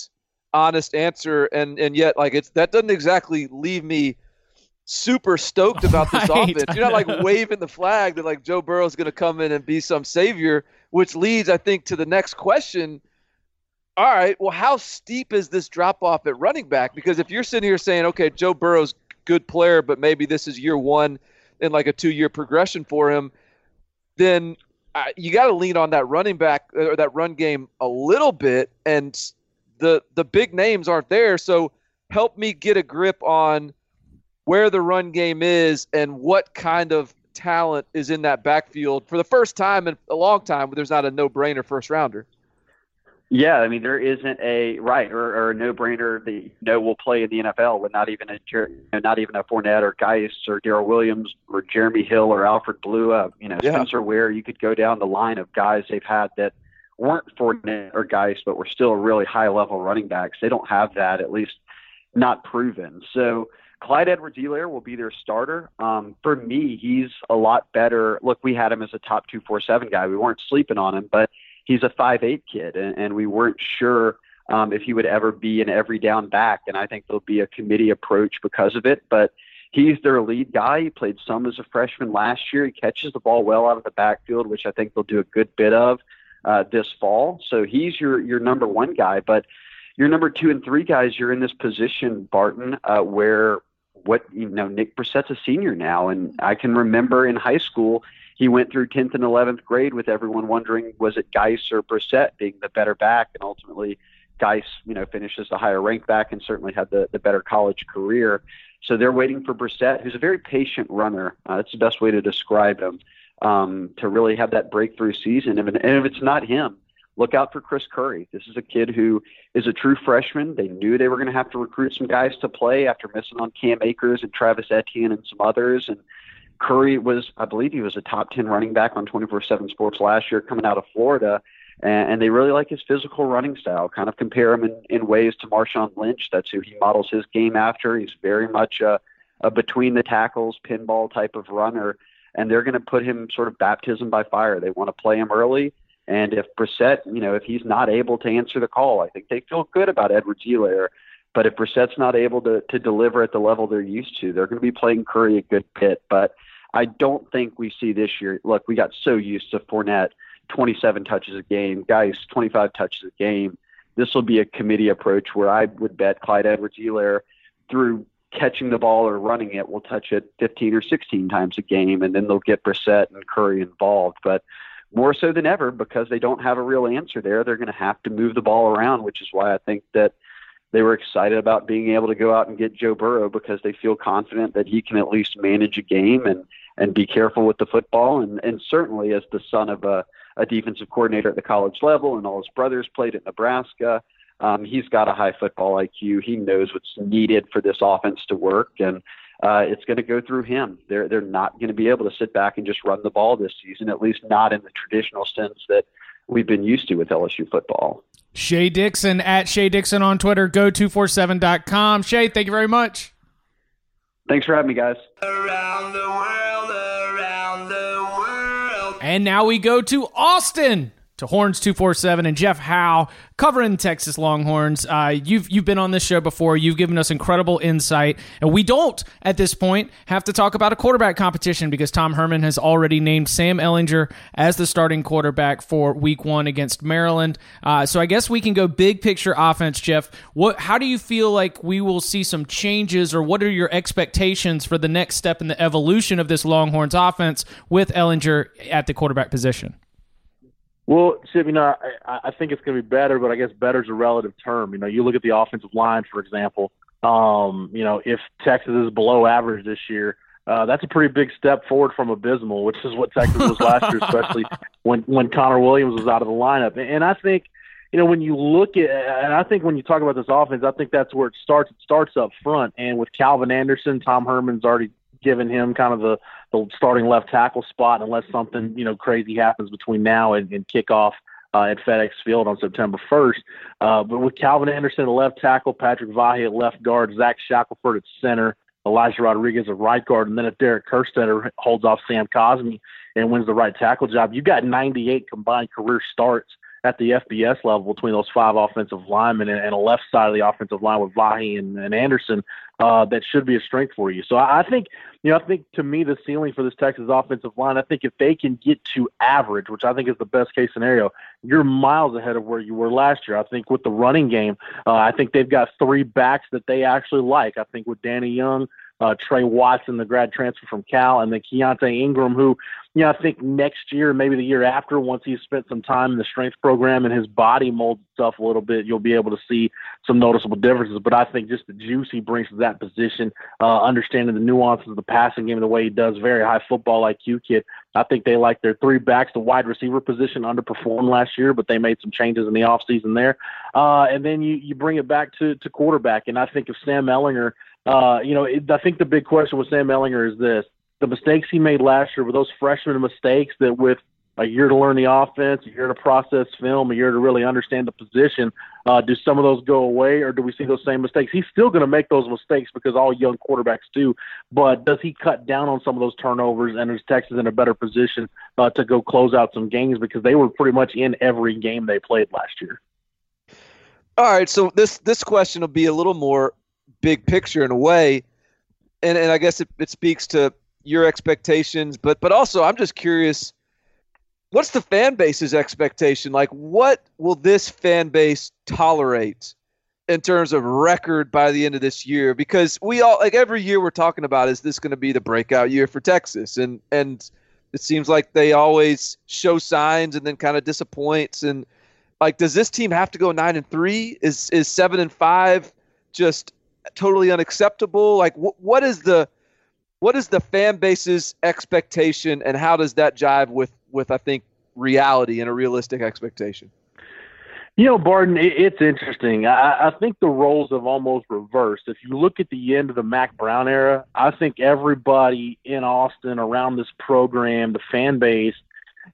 honest answer and and yet like it's that doesn't exactly leave me super stoked about this right. offense. You're not like waving the flag that like Joe Burrow's going to come in and be some savior, which leads I think to the next question all right, well, how steep is this drop off at running back? Because if you're sitting here saying, okay, Joe Burrow's good player, but maybe this is year one in like a two year progression for him, then uh, you got to lean on that running back uh, or that run game a little bit, and the the big names aren't there. So help me get a grip on where the run game is and what kind of talent is in that backfield for the first time in a long time. There's not a no brainer first rounder. Yeah, I mean there isn't a right or, or a no-brainer that you know will play in the NFL with not even a not even a Fournette or Guice or Darrel Williams or Jeremy Hill or Alfred Blue. Uh, you know, yeah. Spencer Ware. You could go down the line of guys they've had that weren't Fournette or Guice, but were still really high-level running backs. They don't have that, at least not proven. So Clyde Edwards-Helaire will be their starter. Um, for me, he's a lot better. Look, we had him as a top two four seven guy. We weren't sleeping on him, but he's a five eight kid, and, and we weren't sure um, if he would ever be an every down back. And I think there'll be a committee approach because of it. But he's their lead guy. He played some as a freshman last year. He catches the ball well out of the backfield, which I think they'll do a good bit of uh, this fall. So he's your your number one guy. But your number two and three guys, you're in this position, Barton, uh, where what you know Nick Brossette's a senior now, and I can remember in high school he went through 10th and 11th grade with everyone wondering was it Guice or Brossette being the better back, and ultimately Guice, you know, finishes the higher ranked back and certainly had the, the better college career. So they're waiting for Brossette, who's a very patient runner. Uh, that's the best way to describe him, um, to really have that breakthrough season. And if it's not him, look out for Chris Curry. This is a kid who is a true freshman. They knew they were going to have to recruit some guys to play after missing on Cam Akers and Travis Etienne and some others. And Curry was, I believe, he was a top 10 running back on 24 7 Sports last year coming out of Florida and, and they really like his physical running style. Kind of compare him in, in ways to Marshawn Lynch. That's who he models his game after. He's very much a, a between the tackles, pinball type of runner, and they're going to put him sort of baptism by fire. They want to play him early. And if Brossette, you know, if he's not able to answer the call, I think they feel good about Edwards-Helaire. But if Brossette's not able to, to deliver at the level they're used to, they're going to be playing Curry a good bit. But I don't think we see this year. Look, we got so used to Fournette 27 touches a game, guys, 25 touches a game. This will be a committee approach where I would bet Clyde Edwards-Helaire through catching the ball or running it will touch it 15 or 16 times a game, and then they'll get Brossette and Curry involved. But more so than ever, because they don't have a real answer there, they're going to have to move the ball around, which is why I think that they were excited about being able to go out and get Joe Burrow because they feel confident that he can at least manage a game and and be careful with the football. And and certainly as the son of a a defensive coordinator at the college level, and all his brothers played at Nebraska. Um, he's got a high football IQ. He knows what's needed for this offense to work, and uh, it's going to go through him. They're they're not going to be able to sit back and just run the ball this season, at least not in the traditional sense that we've been used to with LSU football. Shea Dixon at Shea Dixon on Twitter. Go247.com. Shea, thank you very much. Thanks for having me, guys. Around the world, around the world. And now we go to Austin to Horns two four seven and Jeff Howe covering Texas Longhorns. Uh, you've you've been on this show before. You've given us incredible insight, and we don't at this point have to talk about a quarterback competition because Tom Herman has already named Sam Ehlinger as the starting quarterback for Week One against Maryland. Uh, so I guess we can go big picture offense, Jeff. What? How do you feel like we will see some changes, or what are your expectations for the next step in the evolution of this Longhorns offense with Ehlinger at the quarterback position? Well, Chip, you know, I, I think it's going to be better, but I guess better is a relative term. You know, you look at the offensive line, for example. Um, you know, if Texas is below average this year, uh, that's a pretty big step forward from abysmal, which is what Texas was last year, especially when when Connor Williams was out of the lineup. And I think, you know, when you look at, and I think when you talk about this offense, I think that's where it starts. It starts up front, and with Calvin Anderson, Tom Herman's already given him kind of the the starting left tackle spot unless something you know crazy happens between now and, and kickoff uh, at FedEx Field on September 1st. Uh, but with Calvin Anderson at left tackle, Patrick Vahe at left guard, Zach Shackelford at center, Elijah Rodriguez at right guard, and then if Derek Kerstetter holds off Sam Cosmi and wins the right tackle job, you've got 98 combined career starts at the FBS level between those five offensive linemen and, and a left side of the offensive line with Vahe and, and Anderson uh, that should be a strength for you. So I, I think, you know, I think to me the ceiling for this Texas offensive line, I think if they can get to average, which I think is the best case scenario, you're miles ahead of where you were last year. I think with the running game, uh, I think they've got three backs that they actually like. I think with Danny Young, uh, Tre Watson, the grad transfer from Cal, and then Keaontay Ingram, who, you know, I think next year, maybe the year after, once he's spent some time in the strength program and his body molds itself a little bit, you'll be able to see some noticeable differences. But I think just the juice he brings to that position, uh, understanding the nuances of the passing game, the way he does, very high football IQ kid. I think they like their three backs. The wide receiver position underperformed last year, but they made some changes in the offseason there. Uh, and then you, you bring it back to, to quarterback. And I think if Sam Ehlinger – uh, you know, it, I think the big question with Sam Ehlinger is this: the mistakes he made last year were those freshman mistakes that, with a year to learn the offense, a year to process film, a year to really understand the position, uh, do some of those go away, or do we see those same mistakes? He's still going to make those mistakes because all young quarterbacks do. But does he cut down on some of those turnovers, and is Texas in a better position uh, to go close out some games because they were pretty much in every game they played last year? All right, so this this question will be a little more big picture in a way, and and I guess it, it speaks to your expectations, but but also I'm just curious, what's the fan base's expectation? Like, what will this fan base tolerate in terms of record by the end of this year? Because we all like every year we're talking about is this going to be the breakout year for Texas, and and it seems like they always show signs and then kind of disappoints and like, does this team have to go nine and three? Is is seven and five just totally unacceptable? Like, wh- what is the what is the fan base's expectation, and how does that jive with with I think reality and a realistic expectation? You know, Barton, it's interesting. I, I think the roles have almost reversed. If you look at the end of the Mack Brown era, I think everybody in Austin around this program, the fan base,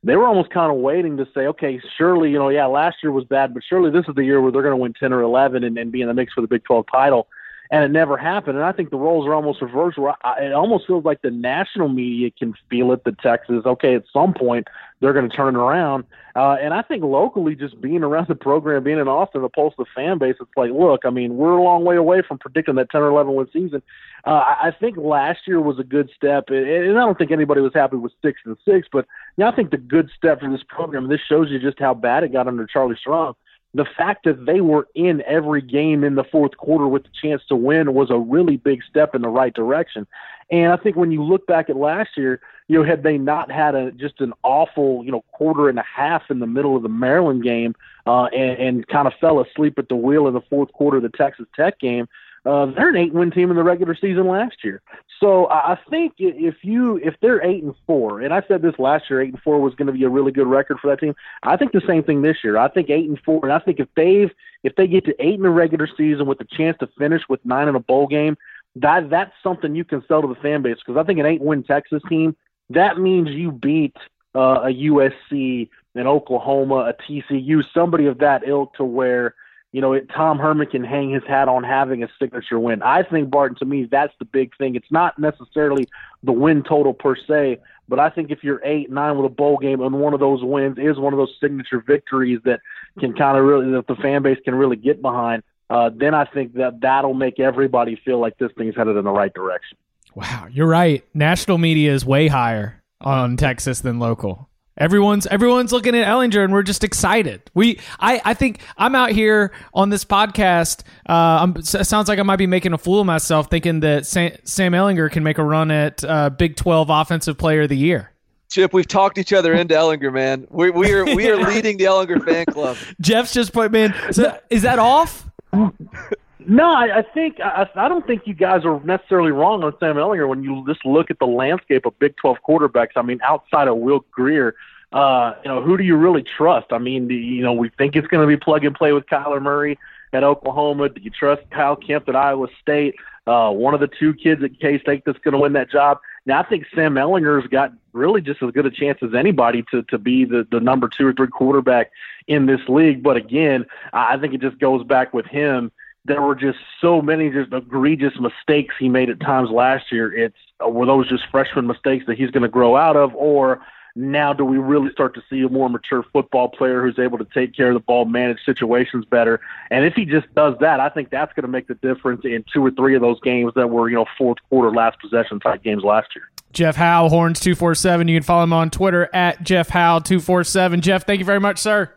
they were almost kind of waiting to say, okay, surely, you know, yeah, last year was bad, but surely this is the year where they're going to win 10 or 11 and, and be in the mix for the Big 12 title. And it never happened. And I think the roles are almost reversed. Where I, it almost feels like the national media can feel it that Texas, okay, at some point they're going to turn it around. Uh, and I think locally, just being around the program, being in Austin, the pulse of the fan base, it's like, look, I mean, we're a long way away from predicting that 10 or 11 win season. Uh, I think last year was a good step, and I don't think anybody was happy with six and six, but you know, I think the good step for this program. and This shows you just how bad it got under Charlie Strong. The fact that they were in every game in the fourth quarter with the chance to win was a really big step in the right direction. And I think when you look back at last year, you know, had they not had a just an awful, you know, quarter and a half in the middle of the Maryland game, uh, and, and kind of fell asleep at the wheel in the fourth quarter of the Texas Tech game, uh, they're an eight-win team in the regular season last year. So I think if you if they're eight and four, and I said this last year, eight and four was going to be a really good record for that team. I think the same thing this year. I think eight and four, and I think if they've if they get to eight in the regular season with the chance to finish with nine in a bowl game, that that's something you can sell to the fan base because I think an eight-win Texas team that means you beat uh, a USC, an Oklahoma, a TCU, somebody of that ilk to where you know, it, Tom Herman can hang his hat on having a signature win. I think Barton, to me, that's the big thing. It's not necessarily the win total per se, but I think if you're eight, nine with a bowl game and one of those wins is one of those signature victories that can kind of really that the fan base can really get behind, uh, then I think that that'll make everybody feel like this thing's headed in the right direction. Wow, you're right. National media is way higher on Texas than local. Everyone's everyone's looking at Ehlinger, and we're just excited. We, I, I think I'm out here on this podcast. Uh, I'm, sounds like I might be making a fool of myself, thinking that Sam, Sam Ehlinger can make a run at uh, Big 12 Offensive Player of the Year. Chip, we've talked each other into Ehlinger, man. We, we are we are leading the Ehlinger fan club. Jeff's just put man. So is that off? No, I, I think I, I don't think you guys are necessarily wrong on Sam Ehlinger when you just look at the landscape of Big 12 quarterbacks. I mean, outside of Will Grier, uh, you know, who do you really trust? I mean, do, you know, we think it's going to be plug and play with Kyler Murray at Oklahoma. Do you trust Kyle Kempt at Iowa State? Uh, one of the two kids at K State that's going to win that job. Now, I think Sam Ehlinger's got really just as good a chance as anybody to to be the the number two or three quarterback in this league. But again, I think it just goes back with him. There were just so many just egregious mistakes he made at times last year. It's uh, were those just freshman mistakes that he's going to grow out of, or now do we really start to see a more mature football player who's able to take care of the ball, manage situations better? And if he just does that, I think that's going to make the difference in two or three of those games that were, you know, fourth quarter, last possession type games last year. Jeff Howe, Horns two four seven. You can follow him on Twitter at Jeff Howe two four seven. Jeff, thank you very much, sir.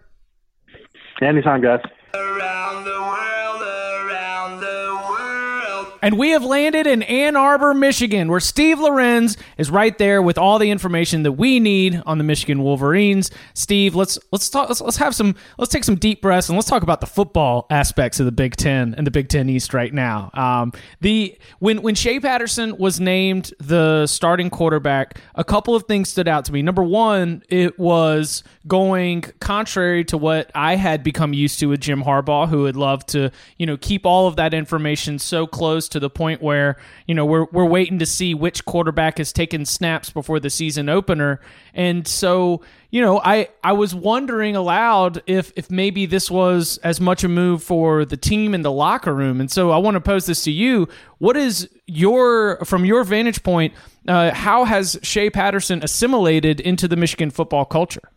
Anytime, guys. And we have landed in Ann Arbor, Michigan, where Steve Lorenz is right there with all the information that we need on the Michigan Wolverines. Steve, let's let's talk. Let's, let's have some. Let's take some deep breaths and let's talk about the football aspects of the Big Ten and the Big Ten East right now. Um, the when when Shea Patterson was named the starting quarterback, a couple of things stood out to me. Number one, it was going contrary to what I had become used to with Jim Harbaugh, who would love to you know keep all of that information so close to the point where you know we're we're waiting to see which quarterback has taken snaps before the season opener, and so you know I I was wondering aloud if if maybe this was as much a move for the team in the locker room, and so I want to pose this to you: What is your from your vantage point? Uh, how has Shea Patterson assimilated into the Michigan football culture?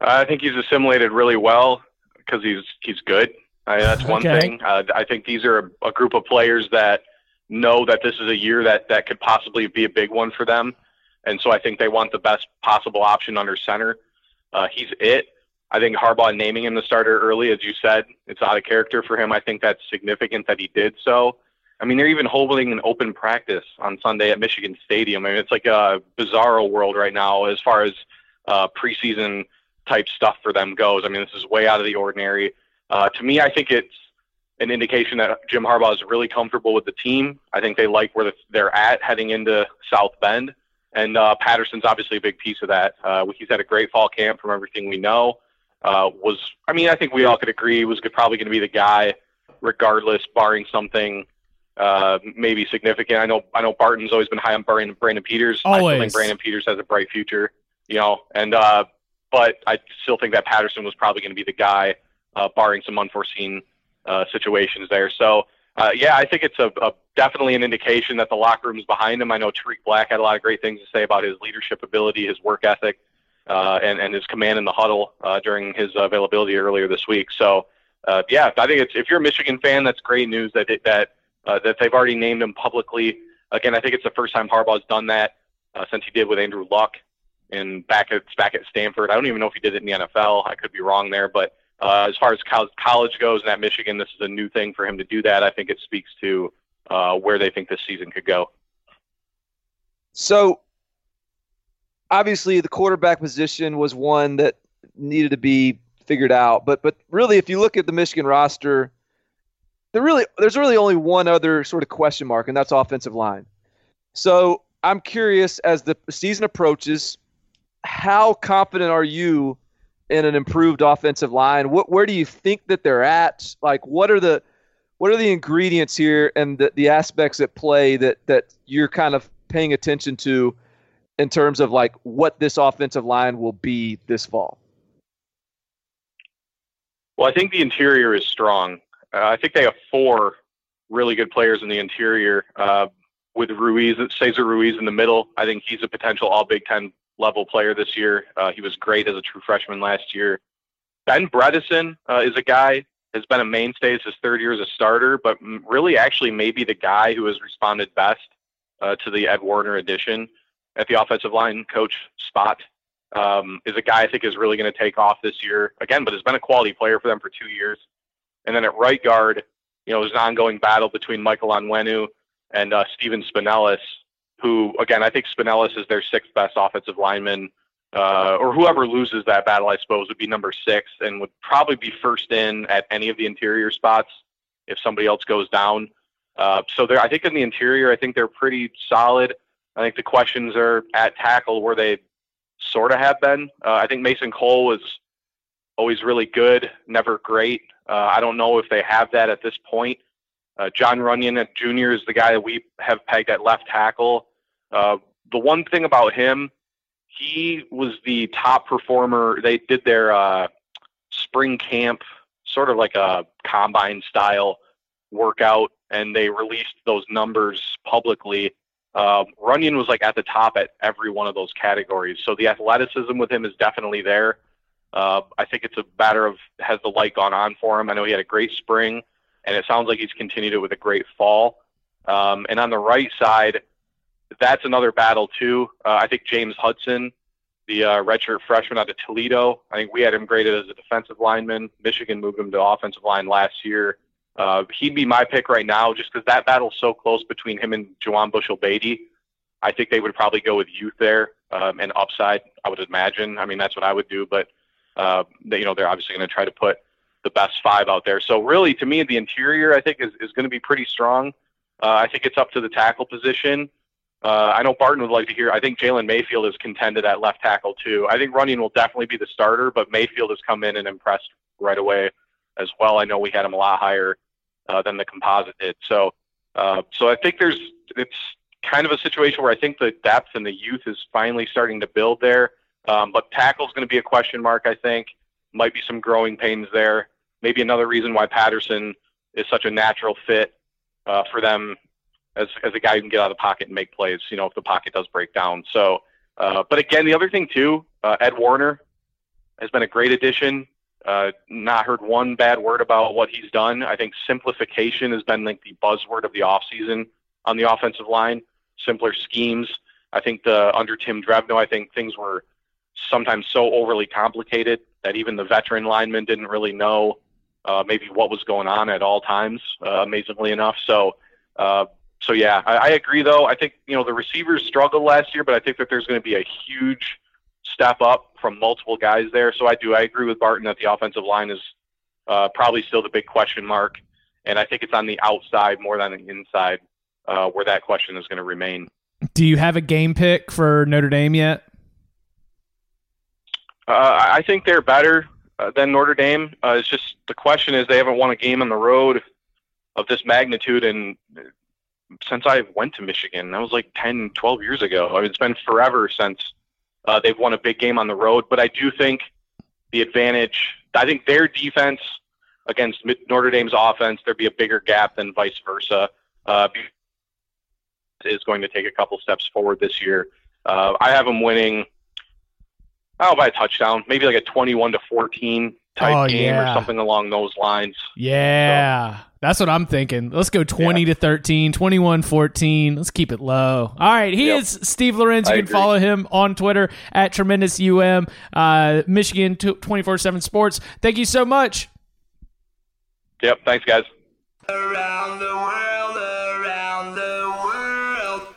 I think he's assimilated really well. because he's he's good. I, that's one Okay. thing. Uh, I think these are a, a group of players that know that this is a year that that could possibly be a big one for them, and so I think they want the best possible option under center. Uh, he's it. I think Harbaugh naming him the starter early, as you said, it's out of character for him. I think that's significant that he did so. I mean, they're even holding an open practice on Sunday at Michigan Stadium. I mean, it's like a bizarro world right now as far as uh, preseason type stuff for them goes. I mean, this is way out of the ordinary. Uh, to me, I think it's an indication that Jim Harbaugh is really comfortable with the team. I think they like where they're at heading into South Bend. And uh, Patterson's obviously a big piece of that. Uh, he's had a great fall camp from everything we know. Uh, was I mean, I think we all could agree was probably going to be the guy, regardless, barring something uh, maybe significant. I know I know Barton's always been high on Brandon, Brandon Peters. I still think Brandon Peters has a bright future, you know. And uh, but I still think that Patterson was probably going to be the guy, uh, barring some unforeseen uh, situations there. So uh, yeah, I think it's a, a definitely an indication that the locker room's behind him. I know Tarik Black had a lot of great things to say about his leadership ability, his work ethic, uh, and and his command in the huddle uh, during his availability earlier this week. So uh, yeah, I think it's if you're a Michigan fan, that's great news that it, that uh, that they've already named him publicly. Again, I think it's the first time Harbaugh's done that uh, since he did with Andrew Luck and back at back at Stanford. I don't even know if he did it in the NFL. I could be wrong there, but uh, as far as college goes and at Michigan, this is a new thing for him to do that. I think it speaks to uh, where they think this season could go. So obviously the quarterback position was one that needed to be figured out. But but really if you look at the Michigan roster, there really there's really only one other sort of question mark, and that's offensive line. So I'm curious as the season approaches, how confident are you in an improved offensive line? What where do you think that they're at? Like what are the what are the ingredients here and the, the aspects at play that that you're kind of paying attention to in terms of like what this offensive line will be this fall? Well, I think the interior is strong. Uh, I think they have four really good players in the interior. Uh, with Ruiz, Cesar Ruiz in the middle, I think he's a potential All Big Ten level player this year. Uh, he was great as a true freshman last year. Ben Bredeson uh, is a guy has been a mainstay. It's his third year as a starter, but really, actually, maybe the guy who has responded best uh, to the Ed Warinner addition at the offensive line coach spot um, is a guy I think is really going to take off this year again, but has been a quality player for them for two years. And then at right guard, you know, there's an ongoing battle between Michael Onwenu and uh, Steven Spanellis, who again I think Spanellis is their sixth best offensive lineman, uh, or whoever loses that battle, I suppose, would be number six and would probably be first in at any of the interior spots if somebody else goes down. Uh, so they're, I think in the interior, I think they're pretty solid. I think the questions are at tackle where they sort of have been. Uh, I think Mason Cole was always really good, never great. Uh, I don't know if they have that at this point. Uh, Jon Runyan at Jr. is the guy that we have pegged at left tackle. Uh, the one thing about him, he was the top performer. They did their uh, spring camp, sort of like a combine style workout, and they released those numbers publicly. Uh, Runyan was like at the top at every one of those categories. So the athleticism with him is definitely there. Uh, I think it's a matter of has the light gone on for him. I know he had a great spring, and it sounds like he's continued it with a great fall. Um, and on the right side, that's another battle too. Uh, I think James Hudson, the uh, redshirt freshman out of Toledo, I think we had him graded as a defensive lineman. Michigan moved him to offensive line last year. Uh, he'd be my pick right now just because that battle's so close between him and Juwann Bushell-Beatty. I think they would probably go with youth there um, and upside. I would imagine. I mean, that's what I would do, but uh, they, you know, they're obviously going to try to put the best five out there. So really, to me, the interior I think is is going to be pretty strong. Uh, I think it's up to the tackle position. Uh, I know Barton would like to hear. I think Jalen Mayfield is contended at left tackle too. I think Runyan will definitely be the starter, but Mayfield has come in and impressed right away as well. I know we had him a lot higher uh, than the composite did. So, uh, so I think there's it's kind of a situation where I think the depth and the youth is finally starting to build there. Um, but is going to be a question mark. I think might be some growing pains there. Maybe another reason why Patterson is such a natural fit uh, for them as as a guy who can get out of the pocket and make plays. You know, if the pocket does break down. So, uh, but again, the other thing too, uh, Ed Warinner has been a great addition. Uh, not heard one bad word about what he's done. I think simplification has been like the buzzword of the offseason on the offensive line. Simpler schemes. I think the under Tim Drevno, I think things were sometimes so overly complicated that even the veteran linemen didn't really know uh, maybe what was going on at all times. Uh, amazingly enough, so uh, so yeah, I, I agree though. I think you know the receivers struggled last year, but I think that there's going to be a huge step up from multiple guys there. So I do. I agree with Barton that the offensive line is uh, probably still the big question mark, and I think it's on the outside more than the inside uh, where that question is going to remain. Do you have a game pick for Notre Dame yet? Uh, I think they're better uh, than Notre Dame. Uh, it's just the question is they haven't won a game on the road of this magnitude and since I went to Michigan. That was like 10, 12 years ago. I mean, it's been forever since uh, they've won a big game on the road. But I do think the advantage, I think their defense against Notre Dame's offense, there'd be a bigger gap than vice versa. Uh, is going to take a couple steps forward this year. Uh, I have them winning. Oh, by a touchdown, maybe like a twenty-one to fourteen type Oh, game yeah. or something along those lines. Yeah. That's what I'm thinking. Let's go 20 to 13, 21 14. Let's keep it low. All right. He Yep. is Steve Lorenz. You I can agree. follow him on Twitter at Tremendous UM, uh, Michigan 24 7 Sports. Thank you so much. Yep. Thanks, guys.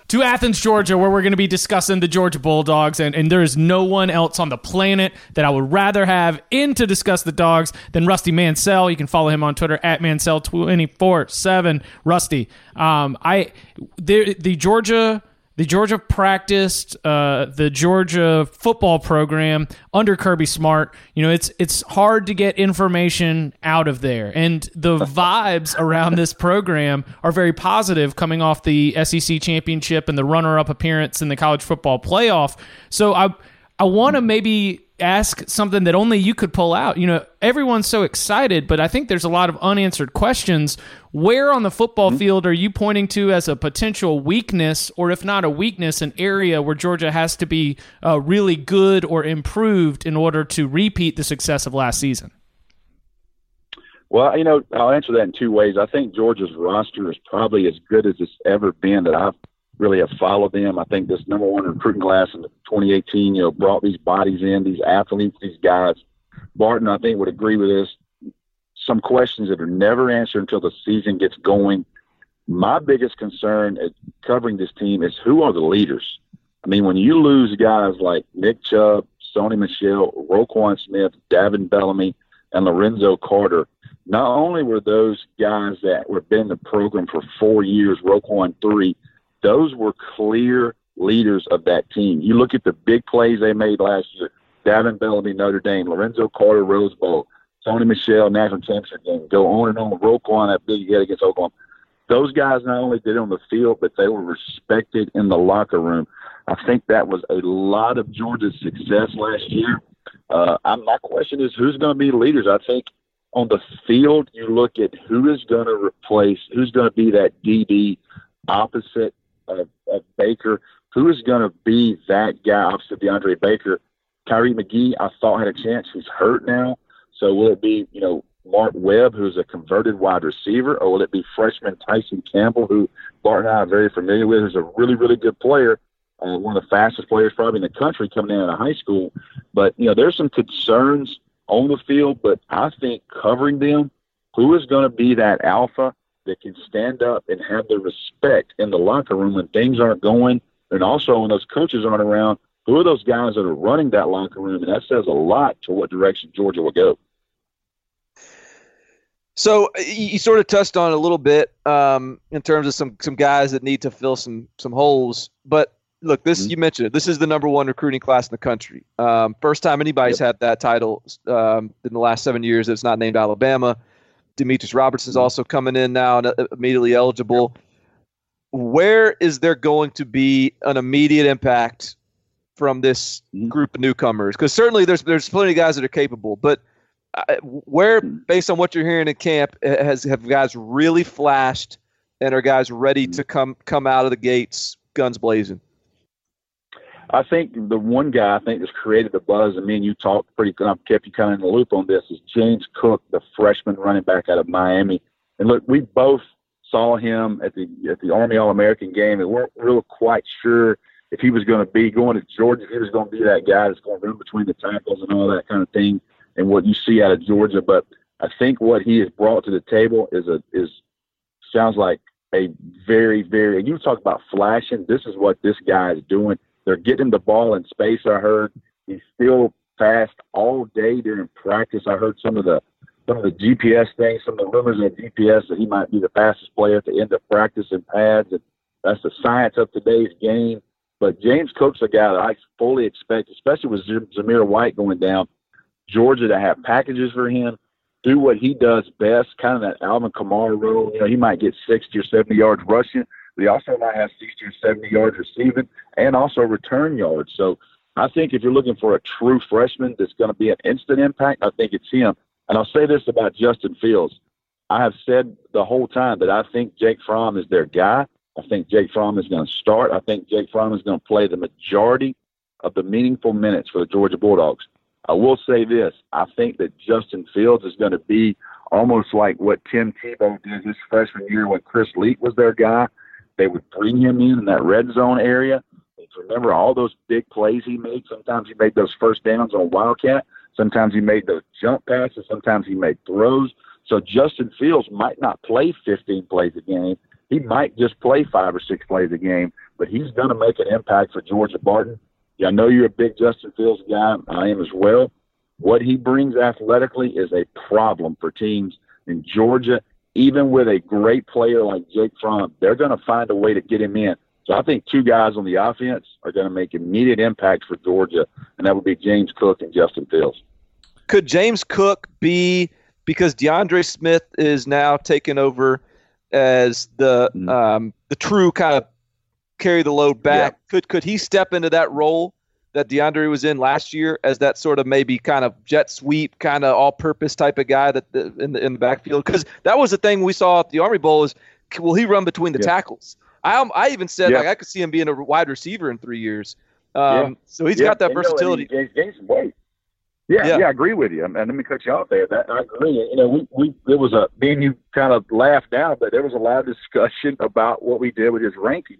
To Athens, Georgia, where we're going to be discussing the Georgia Bulldogs. And, and there is no one else on the planet that I would rather have in to discuss the dogs than Rusty Mansell. You can follow him on Twitter at Mansell247. Rusty, um, I the, the Georgia. The Georgia practiced uh, the Georgia football program under Kirby Smart. You know, it's it's hard to get information out of there, and the vibes around this program are very positive, coming off the SEC championship and the runner-up appearance in the college football playoff. So I I want to maybe ask something that only you could pull out. You know, everyone's so excited, but I think there's a lot of unanswered questions. Where on the football field are you pointing to as a potential weakness, or if not a weakness, an area where Georgia has to be uh, really good or improved in order to repeat the success of last season? Well, you know, I'll answer that in two ways. I think Georgia's roster is probably as good as it's ever been that I've really have followed them. I think this number one recruiting class in 2018, you know, brought these bodies in, these athletes, these guys. Barton, I think, would agree with this. Some questions that are never answered until the season gets going. My biggest concern at covering this team is who are the leaders? I mean, when you lose guys like Nick Chubb, Sony Michel, Roquan Smith, Davin Bellamy, and Lorenzo Carter, not only were those guys that were been the program for four years, Roquan three, those were clear leaders of that team. You look at the big plays they made last year, Davin Bellamy, Notre Dame, Lorenzo Carter, Rose Bowl, Sony Michel, National Championship game, go on and on, Roquan, that big hit against Oklahoma. Those guys not only did it on the field, but they were respected in the locker room. I think that was a lot of Georgia's success last year. Uh, I'm, my question is who's going to be leaders? I think on the field, you look at who is going to replace, who's going to be that DB opposite of, of Baker, who is going to be that guy opposite DeAndre Baker. Tyrique McGhee, I thought had a chance. He's hurt now. So will it be, you know, Mark Webb, who's a converted wide receiver, or will it be freshman Tyson Campbell, who Bart and I are very familiar with, who's a really, really good player, uh, one of the fastest players probably in the country coming out of high school. But, you know, there's some concerns on the field, but I think covering them, who is going to be that alpha that can stand up and have the respect in the locker room when things aren't going, and also when those coaches aren't around, who are those guys that are running that locker room? And that says a lot to what direction Georgia will go. So you you sort of touched on a little bit um, in terms of some some guys that need to fill some some holes. But look, this you mentioned it. This is the number one recruiting class in the country. Um, first time anybody's had that title um, in the last seven years. It's not named Alabama. Demetris Robertson's also coming in now and uh, immediately eligible. Where is there going to be an immediate impact from this group of newcomers? Because certainly there's there's plenty of guys that are capable, but uh, where, based on what you're hearing in camp, has have guys really flashed and are guys ready to come come out of the gates guns blazing? I think the one guy I think that's created the buzz, and me and you talked pretty, I've kept you kind of in the loop on this, is James Cook, the freshman running back out of Miami. And look, we both saw him at the at the Army All American game, and weren't real quite sure if he was going to be going to Georgia, if he was going to be that guy that's going to run between the tackles and all that kind of thing, and what you see out of Georgia. But I think what he has brought to the table is a is sounds like a very very. You talk about flashing. This is what this guy is doing. They're getting the ball in space. I heard he's still fast all day during practice. I heard some of the some of the GPS things, some of the rumors in GPS that he might be the fastest player at the end of practice in pads, and that's the science of today's game. But James Cook's a guy that I fully expect, especially with Zamir White going down, Georgia to have packages for him, do what he does best, kind of that Alvin Kamara role. You know, he might get 60 or 70 yards rushing, but he also might have 60 or 70 yards receiving and also return yards. So I think if you're looking for a true freshman that's going to be an instant impact, I think it's him. And I'll say this about Justin Fields. I have said the whole time that I think Jake Fromm is their guy. I think Jake Fromm is going to start. I think Jake Fromm is going to play the majority of the meaningful minutes for the Georgia Bulldogs. I will say this. I think that Justin Fields is going to be almost like what Tim Tebow did his freshman year when Chris Leak was their guy. They would bring him in in that red zone area. Remember all those big plays he made? Sometimes he made those first downs on Wildcat. Sometimes he made those jump passes. Sometimes he made throws. So Justin Fields might not play 15 plays a game. He might just play five or six plays a game, but he's going to make an impact for Georgia Barton. Yeah, I know you're a big Justin Fields guy. I am as well. What he brings athletically is a problem for teams in Georgia. Even with a great player like Jake Fromm, they're going to find a way to get him in. So I think two guys on the offense are going to make immediate impact for Georgia, and that would be James Cook and Justin Fields could James Cook be because D'Andre Swift is now taking over as the mm-hmm. um, the true kind of carry the load back? Yeah. Could could he step into that role that D'Andre was in last year as that sort of maybe kind of jet sweep kind of all purpose type of guy that the, in the in the backfield? Because that was the thing we saw at the Army Bowl is will he run between the yeah. tackles? I I even said yeah. like I could see him being a wide receiver in three years. Um, so he's got that versatility. You know, gained some weight. Yeah, yeah, yeah, I agree with you. And let me cut you off there. That, I agree. You know, we, we there was a me and you kind of laughed out, but there was a lot of discussion about what we did with his ranking,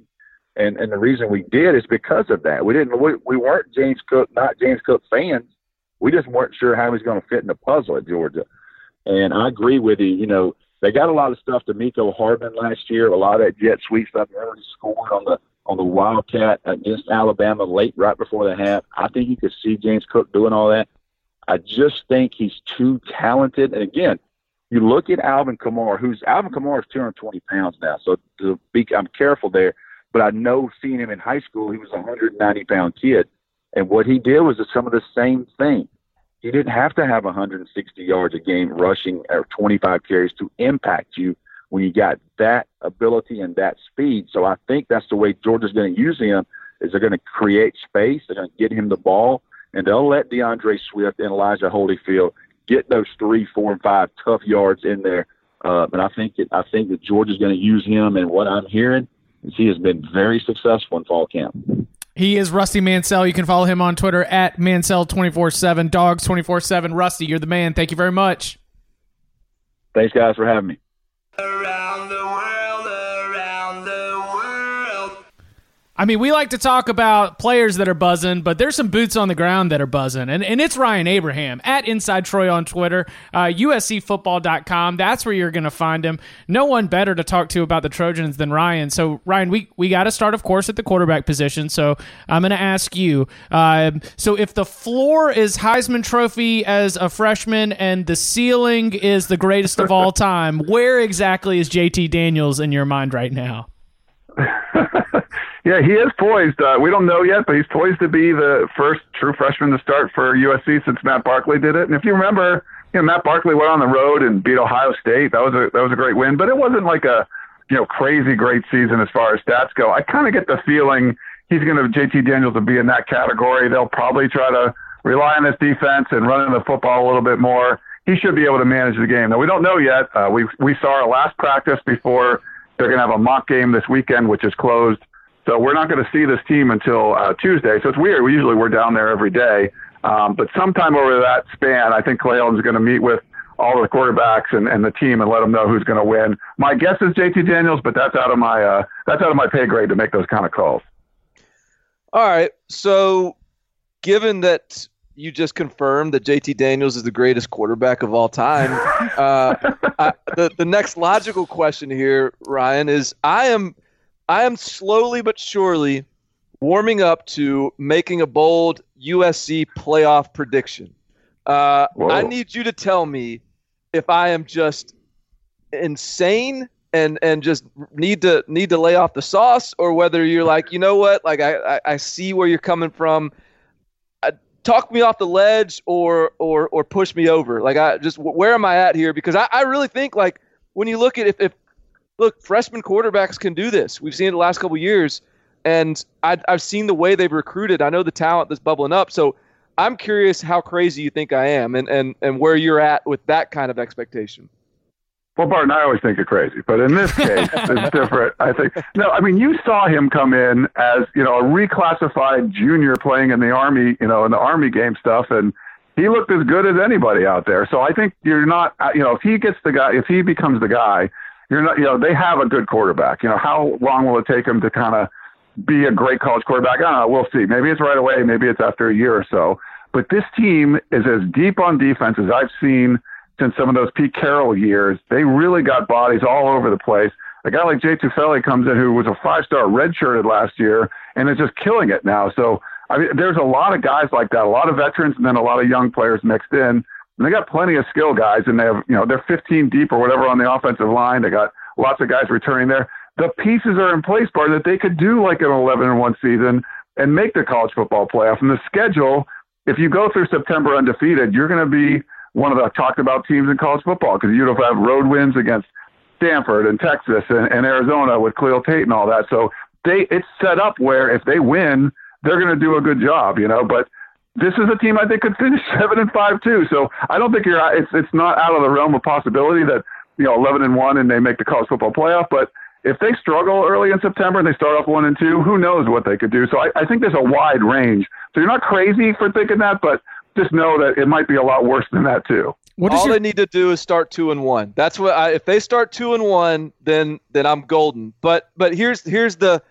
and and the reason we did is because of that. We didn't we, we weren't James Cook, not James Cook fans. We just weren't sure how he was going to fit in the puzzle at Georgia. And I agree with you. You know, they got a lot of stuff to Mecole Hardman last year. A lot of that jet sweep stuff. He scored on the on the Wildcat against Alabama late, right before the half. I think you could see James Cook doing all that. I just think he's too talented. And again, you look at Alvin Kamara, who's Alvin Kamara is 220 pounds now, so to be, I'm careful there. But I know seeing him in high school, he was a 190 pound kid, and what he did was some of the same thing. He didn't have to have 160 yards a game rushing or 25 carries to impact you when you got that ability and that speed. So I think that's the way Georgia's going to use him. Is they're going to create space, they're going to get him the ball, and they'll let D'Andre Swift and Elijah Holyfield get those three, four, and five tough yards in there. Uh, and I think that I think that Georgia's going to use him. And what I'm hearing he has been very successful in fall camp. He is Rusty Mansell. You can follow him on Twitter at Mansell twenty four seven dogs twenty four seven. Rusty, you're the man. Thank you very much. Thanks, guys, for having me. I mean, we like to talk about players that are buzzing, but there's some boots on the ground that are buzzing. And, and it's Ryan Abraham at Inside Troy on Twitter, uh, USCFootball.com. That's where you're going to find him. No one better to talk to about the Trojans than Ryan. So, Ryan, we, we got to start, of course, at the quarterback position. So, I'm going to ask you uh, so, if the floor is Heisman Trophy as a freshman and the ceiling is the greatest of all time, where exactly is JT Daniels in your mind right now? Yeah, he is poised. Uh, we don't know yet, but he's poised to be the first true freshman to start for USC since Matt Barkley did it. And if you remember, you know, Matt Barkley went on the road and beat Ohio State. That was a that was a great win, but it wasn't like a you know crazy great season as far as stats go. I kind of get the feeling he's going to JT Daniels will be in that category. They'll probably try to rely on his defense and running the football a little bit more. He should be able to manage the game. Now we don't know yet. Uh, we we saw our last practice before they're going to have a mock game this weekend, which is closed So we're not going to see this team until uh, Tuesday. So it's weird. We usually we're down there every day, um, but sometime over that span, I think Clay Helton's going to meet with all the quarterbacks and, and the team and let them know who's going to win. My guess is JT Daniels, but that's out of my uh, that's out of my pay grade to make those kind of calls. All right. So, given that you just confirmed that JT Daniels is the greatest quarterback of all time, uh, I, the the next logical question here, Ryan, is I am I am slowly but surely warming up to making a bold USC playoff prediction. Uh, I need you to tell me if I am just insane and and just need to need to lay off the sauce, or whether you're like, you know what, like I I, I see where you're coming from. I, talk me off the ledge, or or or push me over. Like I just where am I at here? Because I, I really think like when you look at if, if look freshman quarterbacks can do this. We've seen it the last couple years, and I, I've seen the way they've recruited. I know the talent that's bubbling up. So I'm curious how crazy you think I am, and and and where you're at with that kind of expectation. Well, Barton, I always think you're crazy, but in this case, it's different. I think no. I mean, you saw him come in as you know a reclassified junior playing in the army, you know, in the army game stuff, and he looked as good as anybody out there. So I think you're not, you know, if he gets the guy, if he becomes the guy, you're not, you know, they have a good quarterback. You know, how long will it take him to kind of be a great college quarterback? I don't know. We'll see. Maybe it's right away. Maybe it's after a year or so. But this team is as deep on defense as I've seen since some of those Pete Carroll years. They really got bodies all over the place. A guy like Jay Tufele comes in who was a five star redshirted last year and is just killing it now. So I mean, there's a lot of guys like that, a lot of veterans, and then a lot of young players mixed in. And they got plenty of skill guys, and they have, you know, they're 15 deep or whatever on the offensive line. They got lots of guys returning there. The pieces are in place, Bar, that they could do like an 11 and 1 season and make the college football playoff. And the schedule, if you go through September undefeated, you're going to be one of the talked about teams in college football because you'd have road wins against Stanford and Texas and, and Arizona with Khalil Tate and all that. So they it's set up where if they win, they're going to do a good job, you know. But this is a team I think could finish seven and five too. So I don't think you're it's it's not out of the realm of possibility that you know eleven and one and they make the college football playoff. But if they struggle early in September and they start off one and two, who knows what they could do? So I, I think there's a wide range. So you're not crazy for thinking that, but just know that it might be a lot worse than that too. What All your... they need to do is start two and one. That's what I, if they start two and one, then then I'm golden. But but here's here's the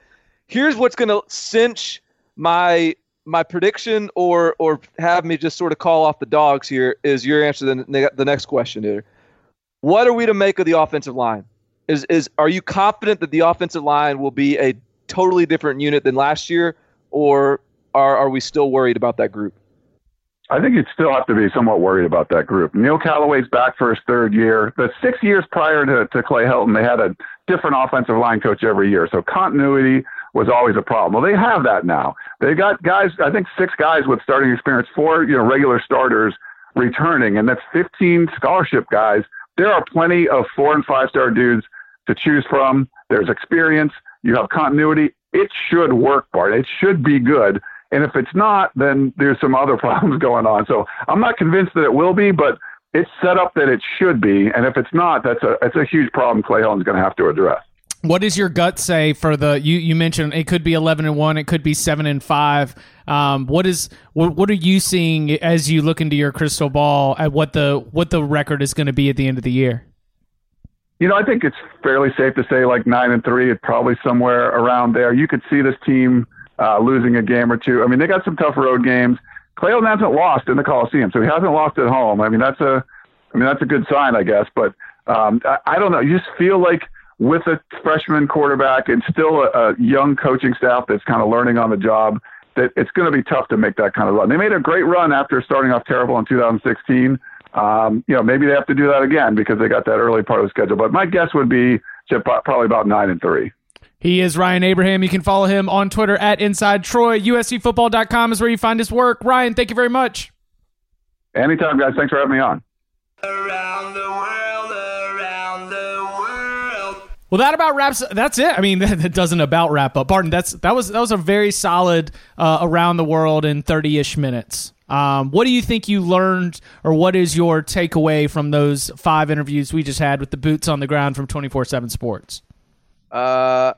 here's what's going to cinch my my prediction or or have me just sort of call off the dogs here is your answer to the, the next question here. What are we to make of the offensive line? Is is are you confident that the offensive line will be a totally different unit than last year, or are are we still worried about that group? I think you'd still have to be somewhat worried about that group. Neil Callaway's back for his third year. The six years prior to, to Clay Helton, they had a different offensive line coach every year. So continuity was always a problem. Well, they have that now. They've got guys, I think six guys with starting experience, four, you know, regular starters returning, and that's 15 scholarship guys. There are plenty of four and five star dudes to choose from. There's experience. You have continuity. It should work, Bart. It should be good. And if it's not, then there's some other problems going on. So I'm not convinced that it will be, but it's set up that it should be. And if it's not, that's a that's a huge problem Clay Helton's going to have to address. What does your gut say for the you? You mentioned it could be eleven and one, it could be seven and five. Um, what is what, what are you seeing as you look into your crystal ball at what the what the record is going to be at the end of the year? You know, I think it's fairly safe to say like nine and three. It's probably somewhere around there. You could see this team uh, losing a game or two. I mean, they got some tough road games. Clay hasn't lost in the Coliseum, so he hasn't lost at home. I mean, that's a, I mean, that's a good sign, I guess. But um, I, I don't know. You just feel like with a freshman quarterback and still a, a young coaching staff that's kind of learning on the job, that it's going to be tough to make that kind of run. They made a great run after starting off terrible in 2016. Um, you know, maybe they have to do that again because they got that early part of the schedule. But my guess would be probably about nine and three. He is Ryan Abraham. You can follow him on Twitter at Inside Troy. USCFootball.com is where you find his work. Ryan, thank you very much. Anytime, guys. Thanks for having me on. Well, that about wraps. That's it. I mean, that doesn't about wrap up. Pardon. That's that was that was a very solid uh, around the world in thirty ish minutes. Um, what do you think you learned, or what is your takeaway from those five interviews we just had with the boots on the ground from twenty four seven Sports? Uh,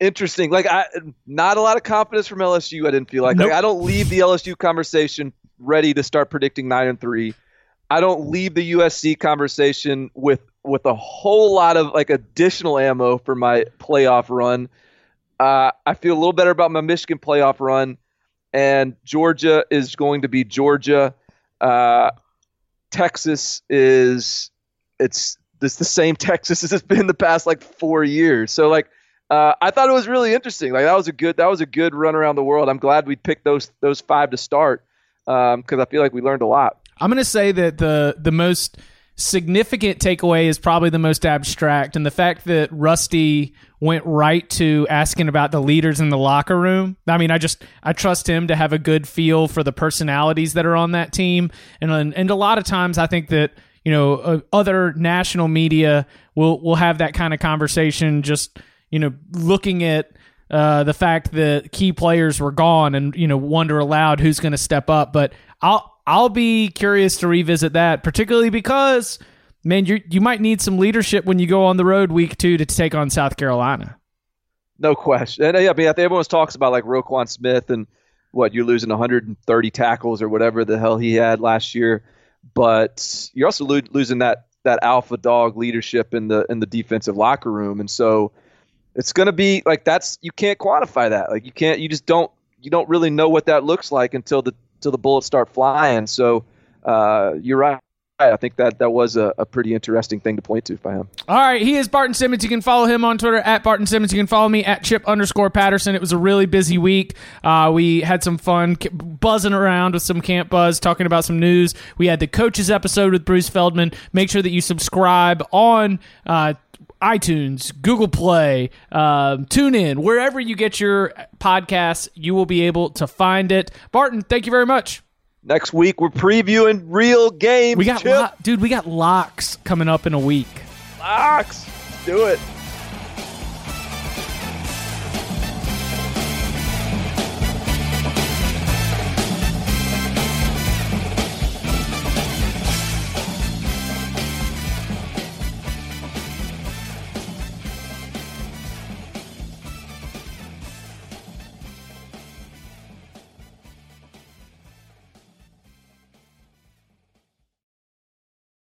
interesting. Like I, not a lot of confidence from LSU. I didn't feel like. Nope. like I don't leave the LSU conversation ready to start predicting nine and three. I don't leave the USC conversation with with a whole lot of like additional ammo for my playoff run. Uh, I feel a little better about my Michigan playoff run, and Georgia is going to be Georgia. Uh, Texas is it's it's the same Texas as it's been the past like four years. So like uh, I thought it was really interesting. Like that was a good that was a good run around the world. I'm glad we picked those those five to start because I feel like we learned a lot. I'm to say that the the most significant takeaway is probably the most abstract, and the fact that Rusty went right to asking about the leaders in the locker room. I mean, I just I trust him to have a good feel for the personalities that are on that team, and and a lot of times I think that you know uh, other national media will will have that kind of conversation, just you know looking at. Uh, the fact that key players were gone and you know wonder aloud who's going to step up but i'll I'll be curious to revisit that, particularly because, man, you you might need some leadership when you go on the road week two to take on South Carolina. No question. And uh, yeah, I mean, everyone talks about like Roquan Smith and what you're losing 130 tackles or whatever the hell he had last year, but you're also lo- losing that that alpha dog leadership in the in the defensive locker room, and so it's going to be like that's you can't quantify that. Like you can't, you just don't you don't really know what that looks like until the till the bullets start flying. So uh, you're right. I think that that was a, a, pretty interesting thing to point to by him. All right, he is Barton Simmons. You can follow him on Twitter at Barton Simmons. You can follow me at Chip underscore Patterson. It was a really busy week. Uh, we had some fun buzzing around with some Camp Buzz, talking about some news. We had the coaches episode with Bruce Feldman. Make sure that you subscribe on. Uh, iTunes, Google Play, um, tune in wherever you get your podcasts. You will be able to find it. Barton, thank you very much. Next week we're previewing real games. We got, lo- dude. We got locks coming up in a week. Locks, do it.